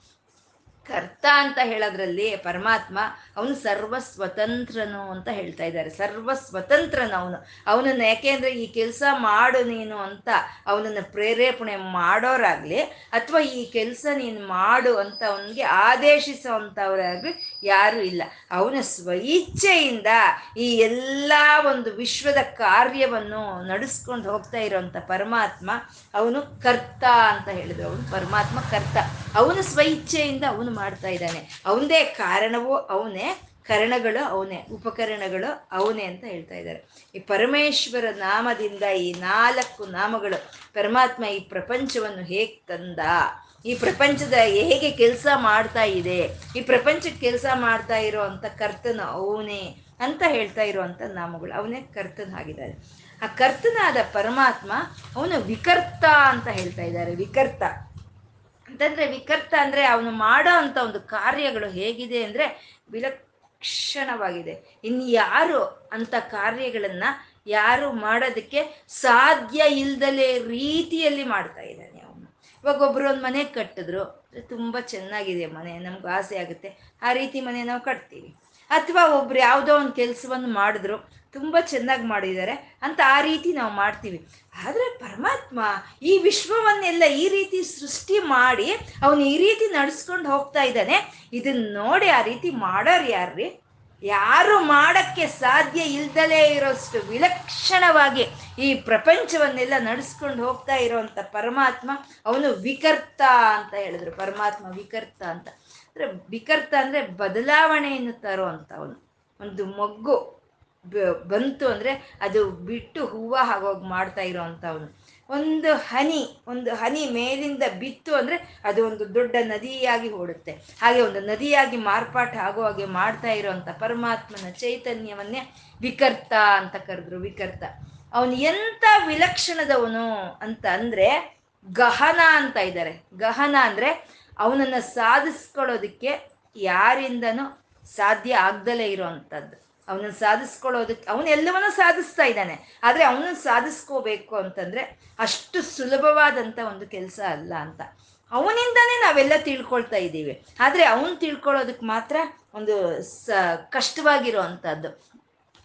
ಕರ್ತ ಅಂತ ಹೇಳೋದ್ರಲ್ಲಿ ಪರಮಾತ್ಮ ಅವನು ಸರ್ವ ಸ್ವತಂತ್ರನು ಅಂತ ಹೇಳ್ತಾ ಇದ್ದಾರೆ. ಸರ್ವ ಸ್ವತಂತ್ರನ ಅವನು. ಅವನನ್ನ ಯಾಕೆಂದ್ರೆ ಈ ಕೆಲಸ ಮಾಡು ನೀನು ಅಂತ ಅವನನ್ನ ಪ್ರೇರೇಪಣೆ ಮಾಡೋರಾಗ್ಲಿ ಅಥವಾ ಈ ಕೆಲಸ ನೀನು ಮಾಡು ಅಂತ ಅವನಿಗೆ ಆದೇಶಿಸುವಂಥವ್ರಾಗ್ಲಿ ಯಾರು ಇಲ್ಲ. ಅವನ ಸ್ವಇಚ್ಛೆಯಿಂದ ಈ ಎಲ್ಲ ಒಂದು ವಿಶ್ವದ ಕಾರ್ಯವನ್ನು ನಡೆಸ್ಕೊಂಡು ಹೋಗ್ತಾ ಇರೋಂಥ ಪರಮಾತ್ಮ ಅವನು ಕರ್ತ ಅಂತ ಹೇಳಿದ್ರು. ಅವನು ಪರಮಾತ್ಮ ಕರ್ತ. ಅವನು ಸ್ವಇಚ್ಛೆಯಿಂದ ಅವನು ಮಾಡ್ತಾ ಇದ್ದಾನೆ. ಅವನದೇ ಕಾರಣವೂ ಅವನೇ, ಕರಣಗಳು ಅವನೇ, ಉಪಕರಣಗಳು ಅವನೇ ಅಂತ ಹೇಳ್ತಾ ಇದ್ದಾರೆ. ಈ ಪರಮೇಶ್ವರ ನಾಮದಿಂದ ಈ ನಾಲ್ಕು ನಾಮಗಳು, ಪರಮಾತ್ಮ ಈ ಪ್ರಪಂಚವನ್ನು ಹೇಗೆ ತಂದ? ಈ ಪ್ರಪಂಚದ ಹೇಗೆ ಕೆಲಸ ಮಾಡ್ತಾ ಇದೆ? ಈ ಪ್ರಪಂಚಕ್ಕೆ ಕೆಲಸ ಮಾಡ್ತಾ ಇರೋ ಅಂತ ಕರ್ತನ ಅವನೇ ಅಂತ ಹೇಳ್ತಾ ಇರುವಂತ ನಾಮಗಳು. ಅವನೇ ಕರ್ತನ ಆಗಿದ್ದಾರೆ. ಆ ಕರ್ತನಾದ ಪರಮಾತ್ಮ ಅವನು ವಿಕರ್ತ ಅಂತ ಹೇಳ್ತಾ ಇದ್ದಾರೆ. ವಿಕರ್ತ. ಅಂತಂದ್ರೆ ವಿಕರ್ತ ಅಂದ್ರೆ ಅವನು ಮಾಡೋ ಅಂತ ಒಂದು ಕಾರ್ಯಗಳು ಹೇಗಿದೆ ಅಂದ್ರೆ ವಿಲಕ್ಷಣವಾಗಿದೆ. ಇನ್ನು ಯಾರು ಅಂತ ಕಾರ್ಯಗಳನ್ನ ಯಾರು ಮಾಡೋದಕ್ಕೆ ಸಾಧ್ಯ ಇಲ್ದಲೇ ರೀತಿಯಲ್ಲಿ ಮಾಡ್ತಾ ಇದ್ದಾನೆ ಅವನು. ಇವಾಗ ಒಬ್ರು ಒಂದು ಮನೆ ಕಟ್ಟಿದ್ರು, ತುಂಬಾ ಚೆನ್ನಾಗಿದೆ ಮನೆ, ನಮ್ಗೆ ಆಸೆ ಆಗುತ್ತೆ. ಆ ರೀತಿ ಮನೆ ನಾವು ಕಟ್ತೀವಿ. ಅಥವಾ ಒಬ್ರು ಯಾವುದೋ ಒಂದು ಕೆಲಸವನ್ನು ಮಾಡಿದ್ರು, ತುಂಬ ಚೆನ್ನಾಗಿ ಮಾಡಿದ್ದಾರೆ ಅಂತ ಆ ರೀತಿ ನಾವು ಮಾಡ್ತೀವಿ. ಆದರೆ ಪರಮಾತ್ಮ ಈ ವಿಶ್ವವನ್ನೆಲ್ಲ ಈ ರೀತಿ ಸೃಷ್ಟಿ ಮಾಡಿ ಅವನು ಈ ರೀತಿ ನಡೆಸ್ಕೊಂಡು ಹೋಗ್ತಾ ಇದ್ದಾನೆ. ಇದನ್ನ ನೋಡಿ ಆ ರೀತಿ ಮಾಡೋರು ಯಾರ್ರಿ? ಯಾರು ಮಾಡಕ್ಕೆ ಸಾಧ್ಯ ಇಲ್ದಲೇ ಇರೋಷ್ಟು ವಿಲಕ್ಷಣವಾಗಿ ಈ ಪ್ರಪಂಚವನ್ನೆಲ್ಲ ನಡೆಸ್ಕೊಂಡು ಹೋಗ್ತಾ ಇರೋವಂಥ ಪರಮಾತ್ಮ ಅವನು ವಿಕರ್ತ ಅಂತ ಹೇಳಿದ್ರು. ಪರಮಾತ್ಮ ವಿಕರ್ತ ಅಂತ. ಅಂದ್ರೆ ವಿಕರ್ತ ಅಂದ್ರೆ ಬದಲಾವಣೆಯನ್ನು ತರೋ ಅಂತ ಅವನು ಒಂದು ಮೊಗ್ಗು ಬಂತು ಅಂದ್ರೆ ಅದು ಬಿಟ್ಟು ಹೂವು ಆಗೋಗಿ ಮಾಡ್ತಾ ಇರೋ ಅವನು ಒಂದು ಹನಿ ಒಂದು ಹನಿ ಮೇಲಿಂದ ಬಿತ್ತು ಅಂದ್ರೆ ಅದು ಒಂದು ದೊಡ್ಡ ನದಿಯಾಗಿ ಓಡುತ್ತೆ. ಹಾಗೆ ಒಂದು ನದಿಯಾಗಿ ಮಾರ್ಪಾಟ ಆಗೋ ಹಾಗೆ ಮಾಡ್ತಾ ಇರೋವಂಥ ಪರಮಾತ್ಮನ ಚೈತನ್ಯವನ್ನೇ ವಿಕರ್ತ ಅಂತ ಕರೆದ್ರು, ವಿಕರ್ತ. ಅವನು ಎಂತ ವಿಲಕ್ಷಣದವನು ಅಂತ ಅಂದ್ರೆ ಗಹನ ಅಂತ ಇದ್ದಾರೆ. ಗಹನ ಅಂದ್ರೆ ಅವನನ್ನ ಸಾಧಿಸ್ಕೊಳ್ಳೋದಕ್ಕೆ ಯಾರಿಂದನೂ ಸಾಧ್ಯ ಆಗ್ದಲೇ ಇರೋವಂಥದ್ದು ಅವನನ್ನು ಸಾಧಿಸ್ಕೊಳ್ಳೋದಕ್ಕೆ, ಅವನು ಸಾಧಿಸ್ತಾ ಇದ್ದಾನೆ. ಆದರೆ ಅವನನ್ನು ಸಾಧಿಸ್ಕೋಬೇಕು ಅಂತಂದರೆ ಅಷ್ಟು ಸುಲಭವಾದಂಥ ಒಂದು ಕೆಲಸ ಅಲ್ಲ ಅಂತ. ಅವನಿಂದನೇ ನಾವೆಲ್ಲ ತಿಳ್ಕೊಳ್ತಾ ಇದ್ದೀವಿ. ಆದರೆ ಅವನು ತಿಳ್ಕೊಳ್ಳೋದಕ್ಕೆ ಮಾತ್ರ ಒಂದು ಸ ಕಷ್ಟವಾಗಿರುವಂಥದ್ದು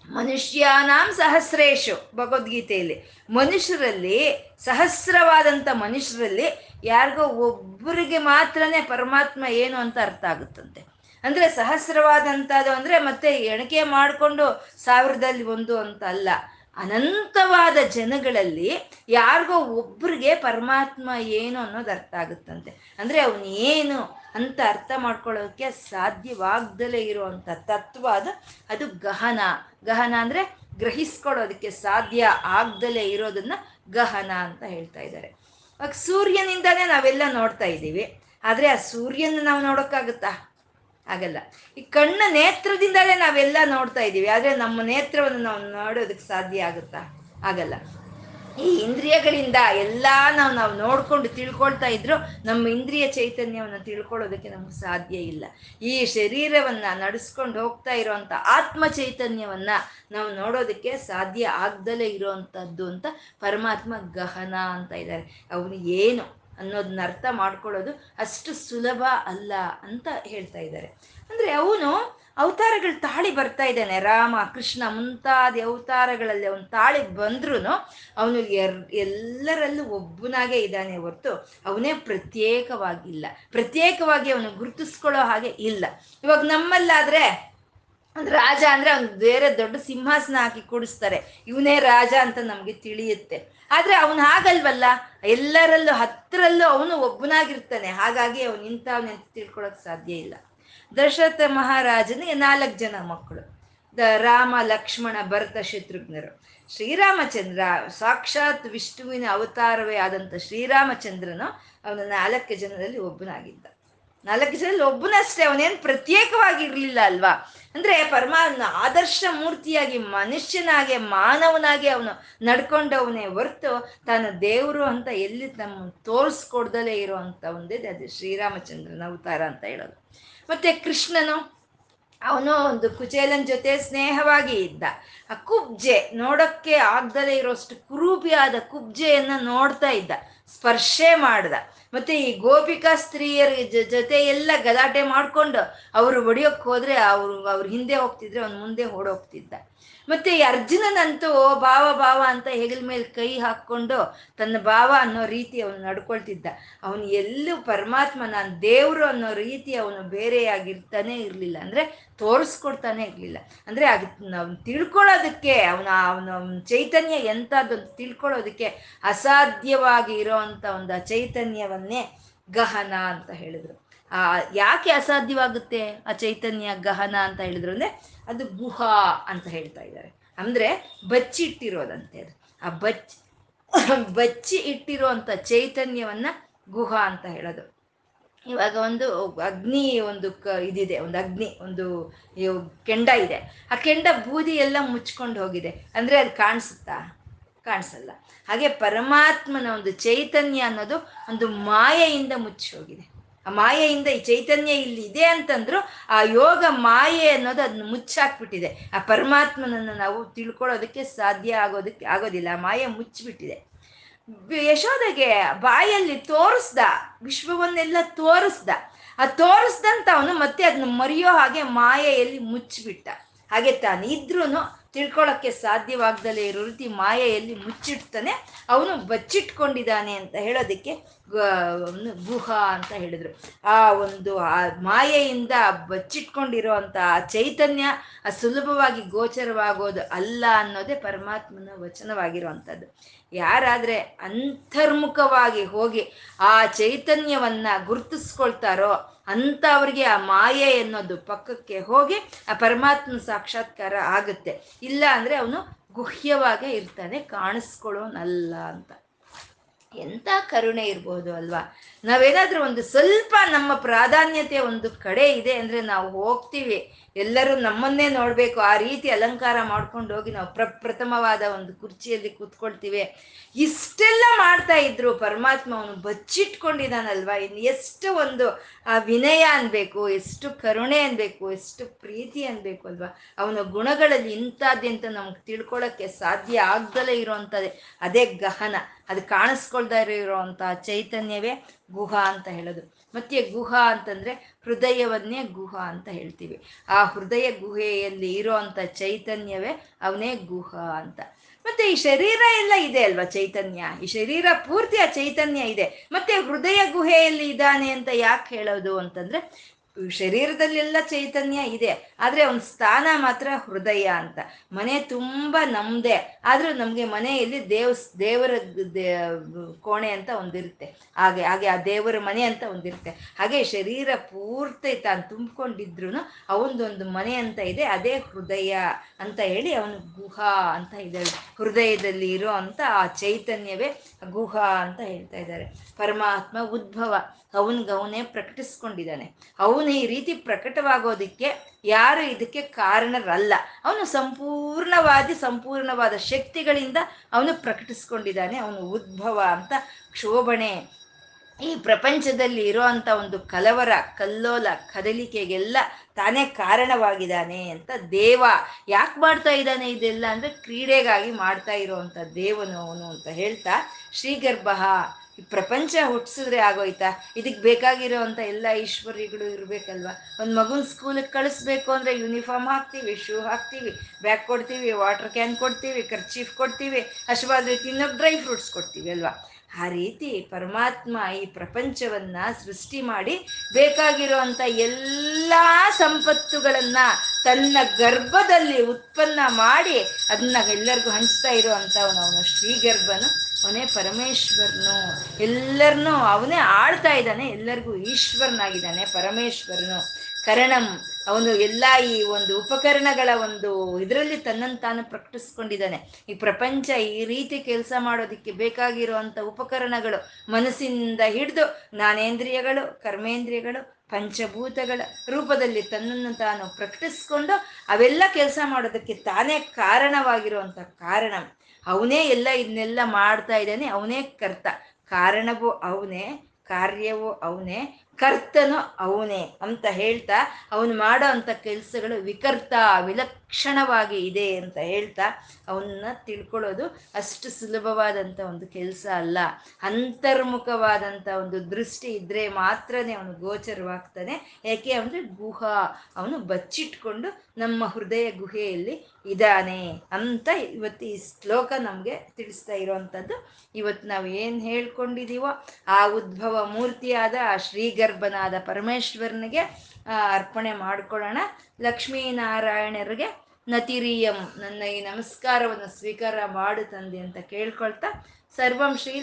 ಮನುಷ್ಯಾನಾಂ ಸಹಸ್ರೇಶು ಭಗವದ್ಗೀತೆಯಲ್ಲಿ. ಮನುಷ್ಯರಲ್ಲಿ ಸಹಸ್ರವಾದಂಥ ಮನುಷ್ಯರಲ್ಲಿ ಯಾರಿಗೋ ಒಬ್ಬರಿಗೆ ಮಾತ್ರನೇ ಪರಮಾತ್ಮ ಏನು ಅಂತ ಅರ್ಥ ಆಗುತ್ತಂತೆ. ಅಂದ್ರೆ ಸಹಸ್ರವಾದಂಥದ್ದು ಅಂದರೆ ಮತ್ತೆ ಎಣಿಕೆ ಮಾಡಿಕೊಂಡು ಸಾವಿರದಲ್ಲಿ ಒಂದು ಅಂತ ಅಲ್ಲ. ಅನಂತವಾದ ಜನಗಳಲ್ಲಿ ಯಾರಿಗೋ ಒಬ್ಬರಿಗೆ ಪರಮಾತ್ಮ ಏನು ಅನ್ನೋದು ಅರ್ಥ ಆಗುತ್ತಂತೆ. ಅಂದ್ರೆ ಅವನು ಏನು ಅಂತ ಅರ್ಥ ಮಾಡ್ಕೊಳ್ಳೋಕೆ ಸಾಧ್ಯವಾಗ್ದಲೇ ಇರುವಂತ ತತ್ವ ಅದು ಅದು ಗಹನ. ಗಹನ ಅಂದ್ರೆ ಗ್ರಹಿಸ್ಕೊಳ್ಳೋದಕ್ಕೆ ಸಾಧ್ಯ ಆಗ್ದಲೇ ಇರೋದನ್ನ ಗಹನ ಅಂತ ಹೇಳ್ತಾ ಇದ್ದಾರೆ. ಇವಾಗ ಸೂರ್ಯನಿಂದಾನೇ ನಾವೆಲ್ಲ ನೋಡ್ತಾ ಇದ್ದೀವಿ. ಆದ್ರೆ ಆ ಸೂರ್ಯನ ನಾವು ನೋಡೋಕ್ಕಾಗುತ್ತಾ? ಆಗಲ್ಲ. ಈ ಕಣ್ಣ ನೇತ್ರದಿಂದಲೇ ನಾವೆಲ್ಲ ನೋಡ್ತಾ ಇದ್ದೀವಿ. ಆದರೆ ನಮ್ಮ ನೇತ್ರವನ್ನು ನಾವು ನೋಡೋದಕ್ಕೆ ಸಾಧ್ಯ ಆಗುತ್ತಾ? ಆಗಲ್ಲ. ಈ ಇಂದ್ರಿಯಗಳಿಂದ ಎಲ್ಲ ನಾವು ನಾವು ನೋಡ್ಕೊಂಡು ತಿಳ್ಕೊಳ್ತಾ ಇದ್ರು ನಮ್ಮ ಇಂದ್ರಿಯ ಚೈತನ್ಯವನ್ನು ತಿಳ್ಕೊಳ್ಳೋದಕ್ಕೆ ನಮ್ಗೆ ಸಾಧ್ಯ ಇಲ್ಲ. ಈ ಶರೀರವನ್ನ ನಡೆಸ್ಕೊಂಡು ಹೋಗ್ತಾ ಇರುವಂತ ಆತ್ಮ ಚೈತನ್ಯವನ್ನ ನಾವು ನೋಡೋದಕ್ಕೆ ಸಾಧ್ಯ ಆಗ್ದಲೇ ಇರುವಂತದ್ದು ಅಂತ ಪರಮಾತ್ಮ ಗಹನ ಅಂತ ಇದ್ದಾರೆ. ಅವನು ಏನು ಅನ್ನೋದನ್ನ ಅರ್ಥ ಮಾಡ್ಕೊಳ್ಳೋದು ಅಷ್ಟು ಸುಲಭ ಅಲ್ಲ ಅಂತ ಹೇಳ್ತಾ ಇದ್ದಾರೆ. ಅಂದ್ರೆ ಅವನು ಅವತಾರಗಳು ತಾಳಿ ಬರ್ತಾ ಇದ್ದಾನೆ. ರಾಮ, ಕೃಷ್ಣ ಮುಂತಾದ ಅವತಾರಗಳಲ್ಲಿ ಅವನು ತಾಳಿ ಬಂದ್ರೂ ಅವನು ಎರ್, ಎಲ್ಲರಲ್ಲೂ ಒಬ್ಬನಾಗೆ ಇದ್ದಾನೆ ಹೊರತು ಅವನೇ ಪ್ರತ್ಯೇಕವಾಗಿಲ್ಲ. ಪ್ರತ್ಯೇಕವಾಗಿ ಅವನು ಗುರುತಿಸ್ಕೊಳ್ಳೋ ಹಾಗೆ ಇಲ್ಲ. ಇವಾಗ ನಮ್ಮಲ್ಲಾದ್ರೆ ರಾಜ ಅಂದ್ರೆ ಅವ್ನು ಬೇರೆ ದೊಡ್ಡ ಸಿಂಹಾಸನ ಹಾಕಿ ಕೂಡಿಸ್ತಾರೆ. ಇವನೇ ರಾಜ ಅಂತ ನಮ್ಗೆ ತಿಳಿಯುತ್ತೆ. ಆದ್ರೆ ಅವನು ಹಾಗಲ್ವಲ್ಲ? ಎಲ್ಲರಲ್ಲೂ ಹತ್ತರಲ್ಲೂ ಅವನು ಒಬ್ಬನಾಗಿರ್ತಾನೆ. ಹಾಗಾಗಿ ಅವನು ಇಂಥವ್ನೆಂತ ತಿಳ್ಕೊಳಕ್ ಸಾಧ್ಯ ಇಲ್ಲ. ದಶರಥ ಮಹಾರಾಜನಿಗೆ ನಾಲ್ಕು ಜನ ಮಕ್ಕಳು. ದ ರಾಮ, ಲಕ್ಷ್ಮಣ, ಭರತ, ಶತ್ರುಘ್ನರು. ಶ್ರೀರಾಮಚಂದ್ರ ಸಾಕ್ಷಾತ್ ವಿಷ್ಣುವಿನ ಅವತಾರವೇ ಆದಂಥ ಶ್ರೀರಾಮಚಂದ್ರನು ಅವನ ನಾಲ್ಕು ಜನರಲ್ಲಿ ಒಬ್ಬನಾಗಿದ್ದ. ನಾಲ್ಕು ಜನದಲ್ಲಿ ಒಬ್ಬನಷ್ಟೇ ಅವನೇನು ಪ್ರತ್ಯೇಕವಾಗಿರ್ಲಿಲ್ಲ ಅಲ್ವಾ? ಅಂದ್ರೆ ಪರಮ ಆದರ್ಶ ಮೂರ್ತಿಯಾಗಿ, ಮನುಷ್ಯನಾಗೆ, ಮಾನವನಾಗಿ ಅವನು ನಡ್ಕೊಂಡವನೇ ಹೊರ್ತು ತಾನು ದೇವರು ಅಂತ ಎಲ್ಲಿ ನಮ್ಮ ತೋರಿಸ್ಕೊಡ್ದಲೇ ಇರುವಂತ ಒಂದೇ ಅದು ಶ್ರೀರಾಮಚಂದ್ರನ ಅವತಾರ ಅಂತ ಹೇಳೋದು. ಮತ್ತೆ ಕೃಷ್ಣನು, ಅವನು ಒಂದು ಕುಚೇಲನ್ ಜೊತೆ ಸ್ನೇಹವಾಗಿ ಇದ್ದ. ಆ ಕುಬ್ಜೆ ನೋಡಕ್ಕೆ ಆಗ್ದಲೇ ಇರೋಷ್ಟು ಕುರೂಪಿಯಾದ ಕುಬ್ಜೆಯನ್ನ ನೋಡ್ತಾ ಇದ್ದ, ಸ್ಪರ್ಶೆ ಮಾಡ್ದ. ಮತ್ತೆ ಈ ಗೋಪಿಕಾ ಸ್ತ್ರೀಯರ ಜೊತೆ ಎಲ್ಲ ಗಲಾಟೆ ಮಾಡ್ಕೊಂಡು ಅವರು ಹೊಡಿಯೋಕ್ ಹೋದ್ರೆ ಅವ್ರು, ಅವ್ರ ಹಿಂದೆ ಹೋಗ್ತಿದ್ರೆ ಅವ್ನು ಮುಂದೆ ಓಡೋಗ್ತಿದ್ದ. ಮತ್ತೆ ಈ ಅರ್ಜುನನಂತೂ ಭಾವ ಭಾವ ಅಂತ ಹೆಗಲ ಮೇಲೆ ಕೈ ಹಾಕ್ಕೊಂಡು ತನ್ನ ಭಾವ ಅನ್ನೋ ರೀತಿ ಅವನು ನಡ್ಕೊಳ್ತಿದ್ದ. ಅವನು ಎಲ್ಲೂ ಪರಮಾತ್ಮ, ನಾನು ದೇವರು ಅನ್ನೋ ರೀತಿ ಅವನು ಬೇರೆಯಾಗಿರ್ತಾನೆ ಇರಲಿಲ್ಲ. ಅಂದ್ರೆ ತೋರಿಸ್ಕೊಡ್ತಾನೆ ಇರಲಿಲ್ಲ. ಅಂದ್ರೆ ಅದು ನಾವು ತಿಳ್ಕೊಳ್ಳೋದಕ್ಕೆ, ಅವನ ಅವನ ಚೈತನ್ಯ ಎಂಥದ್ದು ತಿಳ್ಕೊಳ್ಳೋದಕ್ಕೆ ಅಸಾಧ್ಯವಾಗಿ ಇರೋವಂಥ ಒಂದು ಚೈತನ್ಯವನ್ನೇ ಗಹನ ಅಂತ ಹೇಳಿದ್ರು. ಆ, ಯಾಕೆ ಅಸಾಧ್ಯವಾಗುತ್ತೆ? ಆ ಚೈತನ್ಯ ಗಹನ ಅಂತ ಹೇಳಿದ್ರು ಅಂದ್ರೆ ಅದು ಗುಹಾ ಅಂತ ಹೇಳ್ತಾ ಇದ್ದಾರೆ. ಅಂದ್ರೆ ಬಚ್ಚಿ ಇಟ್ಟಿರೋದಂತೆ ಅದು. ಆ ಬಚ್ಚಿ ಬಚ್ಚಿ ಇಟ್ಟಿರುವಂತ ಚೈತನ್ಯವನ್ನ ಗುಹಾ ಅಂತ ಹೇಳೋದು. ಇವಾಗ ಒಂದು ಅಗ್ನಿ ಒಂದು ಕ ಇದಿದೆ, ಒಂದು ಅಗ್ನಿ, ಒಂದು ಕೆಂಡ ಇದೆ. ಆ ಕೆಂಡ ಬೂದಿ ಎಲ್ಲ ಮುಚ್ಕೊಂಡು ಹೋಗಿದೆ. ಅಂದ್ರೆ ಅದು ಕಾಣಿಸುತ್ತಾ? ಕಾಣಿಸಲ್ಲ. ಹಾಗೆ ಪರಮಾತ್ಮನ ಒಂದು ಚೈತನ್ಯ ಅನ್ನೋದು ಒಂದು ಮಾಯೆಯಿಂದ ಮುಚ್ಚಿ ಹೋಗಿದೆ. ಆ ಮಾಯೆಯಿಂದ ಈ ಚೈತನ್ಯ ಇಲ್ಲಿ ಇದೆ ಅಂತಂದ್ರು ಆ ಯೋಗ ಮಾಯೆ ಅನ್ನೋದು ಅದನ್ನ ಮುಚ್ಚಾಕ್ಬಿಟ್ಟಿದೆ. ಆ ಪರಮಾತ್ಮನನ್ನು ನಾವು ತಿಳ್ಕೊಳ್ಳೋದಕ್ಕೆ ಸಾಧ್ಯ ಆಗೋದಕ್ಕೆ ಆಗೋದಿಲ್ಲ ಮಾಯೆ ಮುಚ್ಚಿಬಿಟ್ಟಿದೆ. ಯಶೋದಗೆ ಬಾಯಲ್ಲಿ ತೋರಿಸ್ದ, ವಿಶ್ವವನ್ನೆಲ್ಲ ತೋರಿಸ್ದ. ಆ ತೋರಿಸ್ದಂತ ಅವನು ಮತ್ತೆ ಅದನ್ನ ಮರೆಯೋ ಹಾಗೆ ಮಾಯೆಯಲ್ಲಿ ಮುಚ್ಚಿಬಿಟ್ಟ. ಹಾಗೆ ತಾನಿದ್ರೂ ತಿಳ್ಕೊಳ್ಳೋಕ್ಕೆ ಸಾಧ್ಯವಾಗ್ದಲೇ ಇರೋ ರೀತಿ ಮಾಯೆಯಲ್ಲಿ ಮುಚ್ಚಿಡ್ತಾನೆ, ಅವನು ಬಚ್ಚಿಟ್ಕೊಂಡಿದ್ದಾನೆ ಅಂತ ಹೇಳೋದಕ್ಕೆ ಗುಹ ಅಂತ ಹೇಳಿದ್ರು. ಆ ಒಂದು, ಆ ಮಾಯೆಯಿಂದ ಬಚ್ಚಿಟ್ಕೊಂಡಿರೋ ಅಂತ ಆ ಚೈತನ್ಯ ಆ ಸುಲಭವಾಗಿ ಗೋಚರವಾಗೋದು ಅಲ್ಲ ಅನ್ನೋದೇ ಪರಮಾತ್ಮನ ವಚನವಾಗಿರುವಂಥದ್ದು. ಯಾರಾದ್ರೆ ಅಂತರ್ಮುಖವಾಗಿ ಹೋಗಿ ಆ ಚೈತನ್ಯವನ್ನ ಗುರುತಿಸ್ಕೊಳ್ತಾರೋ ಅಂತ ಅವ್ರಿಗೆ ಆ ಮಾಯೆ ಅನ್ನೋದು ಪಕ್ಕಕ್ಕೆ ಹೋಗಿ ಆ ಪರಮಾತ್ಮ ಸಾಕ್ಷಾತ್ಕಾರ ಆಗುತ್ತೆ. ಇಲ್ಲ ಅಂದ್ರೆ ಅವನು ಗುಹ್ಯವಾಗೇ ಇರ್ತಾನೆ, ಕಾಣಿಸ್ಕೊಳ್ಳೋನಲ್ಲ ಅಂತ. ಎಂಥ ಕರುಣೆ ಇರ್ಬೋದು ಅಲ್ವಾ? ನಾವೇನಾದ್ರೂ ಒಂದು ಸ್ವಲ್ಪ ನಮ್ಮ ಪ್ರಾಧಾನ್ಯತೆ ಒಂದು ಕಡೆ ಇದೆ ಅಂದ್ರೆ ನಾವು ಹೋಗ್ತೀವಿ. ಎಲ್ಲರೂ ನಮ್ಮನ್ನೇ ನೋಡ್ಬೇಕು. ಆ ರೀತಿ ಅಲಂಕಾರ ಮಾಡ್ಕೊಂಡು ಹೋಗಿ ನಾವು ಪ್ರಪ್ರಥಮವಾದ ಒಂದು ಕುರ್ಚಿಯಲ್ಲಿ ಕೂತ್ಕೊಳ್ತೀವಿ. ಇಷ್ಟೆಲ್ಲ ಮಾಡ್ತಾ ಇದ್ರು ಪರಮಾತ್ಮ ಅವನು ಬಚ್ಚಿಟ್ಕೊಂಡಿದ್ದಾನಲ್ವಾ ಇನ್ನು ಎಷ್ಟು ಒಂದು, ಆ ವಿನಯ ಅನ್ಬೇಕು, ಎಷ್ಟು ಕರುಣೆ ಅನ್ಬೇಕು, ಎಷ್ಟು ಪ್ರೀತಿ ಅನ್ಬೇಕು ಅಲ್ವಾ? ಅವನ ಗುಣಗಳಲ್ಲಿ ಇಂಥದ್ದೆಂತ ನಮ್ಗೆ ತಿಳ್ಕೊಳಕ್ಕೆ ಸಾಧ್ಯ ಆಗ್ದಲೇ ಇರೋವಂಥದ್ದೇ. ಅದೇ ಗಹನ. ಅದು ಕಾಣಿಸ್ಕೊಳ್ತಾ ಇರೋವಂಥ ಚೈತನ್ಯವೇ ಗುಹಾ ಅಂತ ಹೇಳೋದು. ಮತ್ತೆ ಗುಹಾ ಅಂತಂದ್ರೆ ಹೃದಯವನ್ನೇ ಗುಹಾ ಅಂತ ಹೇಳ್ತೀವಿ. ಆ ಹೃದಯ ಗುಹೆಯಲ್ಲಿ ಇರೋ ಚೈತನ್ಯವೇ ಅವನೇ ಗುಹಾ ಅಂತ. ಮತ್ತೆ ಈ ಶರೀರ ಎಲ್ಲ ಇದೆ ಅಲ್ವಾ ಚೈತನ್ಯ? ಈ ಶರೀರ ಪೂರ್ತಿ ಆ ಚೈತನ್ಯ ಇದೆ. ಮತ್ತೆ ಹೃದಯ ಗುಹೆಯಲ್ಲಿ ಇದ್ದಾನೆ ಅಂತ ಯಾಕೆ ಹೇಳೋದು ಅಂತಂದ್ರೆ ಶರೀರದಲ್ಲೆಲ್ಲ ಚೈತನ್ಯ ಇದೆ. ಆದರೆ ಅವನ ಸ್ಥಾನ ಮಾತ್ರ ಹೃದಯ ಅಂತ. ಮನೆ ತುಂಬಾ ನಮ್ಮದೇ ಆದರೂ ನಮಗೆ ಮನೆಯಲ್ಲಿ ದೇವ್ ದೇವರ ಕೋಣೆ ಅಂತ ಒಂದಿರುತ್ತೆ. ಹಾಗೆ ಹಾಗೆ ಆ ದೇವರ ಮನೆ ಅಂತ ಒಂದಿರುತ್ತೆ. ಹಾಗೆ ಶರೀರ ಪೂರ್ತಿ ತಾನು ತುಂಬಿಕೊಂಡಿದ್ರು ಅವನದೊಂದು ಮನೆ ಅಂತ ಇದೆ. ಅದೇ ಹೃದಯ ಅಂತ ಹೇಳಿ ಅವನು ಗುಹಾ ಅಂತ ಇದ್ದಾಳೆ. ಹೃದಯದಲ್ಲಿ ಇರೋ ಅಂತ ಆ ಚೈತನ್ಯವೇ ಗುಹಾ ಅಂತ ಹೇಳ್ತಾ ಇದ್ದಾರೆ. ಪರಮಾತ್ಮ ಉದ್ಭವ. ಅವನಿಗವನೇ ಪ್ರಕಟಿಸ್ಕೊಂಡಿದ್ದಾನೆ. ಅವನು ಈ ರೀತಿ ಪ್ರಕಟವಾಗೋದಕ್ಕೆ ಯಾರು ಇದಕ್ಕೆ ಕಾರಣರಲ್ಲ. ಅವನು ಸಂಪೂರ್ಣವಾದಿ, ಸಂಪೂರ್ಣವಾದ ಶಕ್ತಿಗಳಿಂದ ಅವನು ಪ್ರಕಟಿಸ್ಕೊಂಡಿದ್ದಾನೆ. ಅವನು ಉದ್ಭವ ಅಂತ, ಕ್ಷೋಭಣೆ. ಈ ಪ್ರಪಂಚದಲ್ಲಿ ಇರುವಂತ ಒಂದು ಕಲವರ, ಕಲ್ಲೋಲ, ಕದಲಿಕೆಗೆಲ್ಲ ತಾನೇ ಕಾರಣವಾಗಿದ್ದಾನೆ ಅಂತ ದೇವ ಯಾಕೆ ಮಾಡ್ತಾ ಇದ್ದಾನೆ ಇದೆಲ್ಲ ಅಂದರೆ ಕ್ರೀಡೆಗಾಗಿ ಮಾಡ್ತಾ ಇರೋವಂಥ ದೇವನು ಅವನು ಅಂತ ಹೇಳ್ತಾ ಶ್ರೀಗರ್ಭ ಪ್ರಪಂಚ ಹುಟ್ಟಿಸಿದ್ರೆ ಆಗೋಯ್ತಾ? ಇದಕ್ಕೆ ಬೇಕಾಗಿರೋವಂಥ ಎಲ್ಲ ಐಶ್ವರ್ಯಗಳು ಇರಬೇಕಲ್ವಾ? ಒಂದು ಮಗುನ ಸ್ಕೂಲಿಗೆ ಕಳಿಸ್ಬೇಕು ಅಂದರೆ ಯೂನಿಫಾರ್ಮ್ ಹಾಕ್ತೀವಿ ಶೂ ಹಾಕ್ತೀವಿ ಬ್ಯಾಗ್ ಕೊಡ್ತೀವಿ ವಾಟರ್ ಕ್ಯಾನ್ ಕೊಡ್ತೀವಿ ಖರ್ಚೀಫ್ ಕೊಡ್ತೀವಿ, ಹಸುವಾದ್ರೆ ತಿನ್ನೋಕೆ ಡ್ರೈ ಫ್ರೂಟ್ಸ್ ಕೊಡ್ತೀವಿ ಅಲ್ವಾ? ಆ ರೀತಿ ಪರಮಾತ್ಮ ಈ ಪ್ರಪಂಚವನ್ನ ಸೃಷ್ಟಿ ಮಾಡಿ ಬೇಕಾಗಿರುವಂಥ ಎಲ್ಲ ಸಂಪತ್ತುಗಳನ್ನ ತನ್ನ ಗರ್ಭದಲ್ಲಿ ಉತ್ಪನ್ನ ಮಾಡಿ ಅದನ್ನ ಎಲ್ಲರಿಗೂ ಹಂಚ್ತಾ ಇರುವಂಥವನು ಅವನು ಶ್ರೀಗರ್ಭನು ಅವನೇ ಪರಮೇಶ್ವರನು ಎಲ್ಲರನ್ನು ಅವನೇ ಆಳ್ತಾ ಇದ್ದಾನೆ, ಎಲ್ಲರಿಗೂ ಈಶ್ವರನಾಗಿದ್ದಾನೆ ಪರಮೇಶ್ವರನು. ಕರಣಂ, ಅವನು ಎಲ್ಲ ಈ ಒಂದು ಉಪಕರಣಗಳ ಒಂದು ಇದರಲ್ಲಿ ತನ್ನನ್ನು ತಾನು ಪ್ರಕಟಿಸ್ಕೊಂಡಿದ್ದಾನೆ. ಈ ಪ್ರಪಂಚ ಈ ರೀತಿ ಕೆಲಸ ಮಾಡೋದಕ್ಕೆ ಬೇಕಾಗಿರುವಂಥ ಉಪಕರಣಗಳು ಮನಸ್ಸಿನಿಂದ ಹಿಡಿದು ಜ್ಞಾನೇಂದ್ರಿಯಗಳು, ಕರ್ಮೇಂದ್ರಿಯಗಳು, ಪಂಚಭೂತಗಳ ರೂಪದಲ್ಲಿ ತನ್ನನ್ನು ತಾನು ಪ್ರಕಟಿಸ್ಕೊಂಡು ಅವೆಲ್ಲ ಕೆಲಸ ಮಾಡೋದಕ್ಕೆ ತಾನೇ ಕಾರಣವಾಗಿರುವಂಥ ಕಾರಣ. ಅವನೇ ಎಲ್ಲ ಇದನ್ನೆಲ್ಲ ಮಾಡ್ತಾ ಇದ್ದಾನೆ, ಅವನೇ ಕರ್ತ. ಕಾರಣವೂ ಅವನೇ, ಕಾರ್ಯವೂ ಅವನೇ, ಕರ್ತನು ಅವನೇ ಅಂತ ಹೇಳ್ತಾ ಅವನು ಮಾಡೋ ಅಂಥ ಕೆಲಸಗಳು ವಿಕರ್ತ ವಿಲಕ್ಷಣವಾಗಿ ಇದೆ ಅಂತ ಹೇಳ್ತಾ ಅವನ್ನ ತಿಳ್ಕೊಳ್ಳೋದು ಅಷ್ಟು ಸುಲಭವಾದಂಥ ಒಂದು ಕೆಲಸ ಅಲ್ಲ. ಅಂತರ್ಮುಖವಾದಂಥ ಒಂದು ದೃಷ್ಟಿ ಇದ್ರೆ ಮಾತ್ರನೇ ಅವನು ಗೋಚರವಾಗ್ತಾನೆ. ಯಾಕೆ ಅಂದರೆ ಗುಹ ಅವನು ಬಚ್ಚಿಟ್ಕೊಂಡು ನಮ್ಮ ಹೃದಯ ಗುಹೆಯಲ್ಲಿ ಇದ್ದಾನೆ ಅಂತ ಇವತ್ತು ಈ ಶ್ಲೋಕ ನಮಗೆ ತಿಳಿಸ್ತಾ ಇರೋವಂಥದ್ದು. ಇವತ್ತು ನಾವು ಏನು ಹೇಳ್ಕೊಂಡಿದೀವೋ ಆ ಉದ್ಭವ ಮೂರ್ತಿಯಾದ ಆ ಶ್ರೀಗರ್ಭನಾದ ಪರಮೇಶ್ವರನಿಗೆ ಅರ್ಪಣೆ ಮಾಡ್ಕೊಳ್ಳೋಣ. ಲಕ್ಷ್ಮೀನಾರಾಯಣರಿಗೆ ನತಿರಿಯಂ ನನ್ನ ಈ ನಮಸ್ಕಾರವನ್ನು ಸ್ವೀಕಾರ ಮಾಡು ತಂದೆ ಅಂತ ಕೇಳ್ಕೊಳ್ತಾ ಸರ್ವಂ ಶ್ರೀ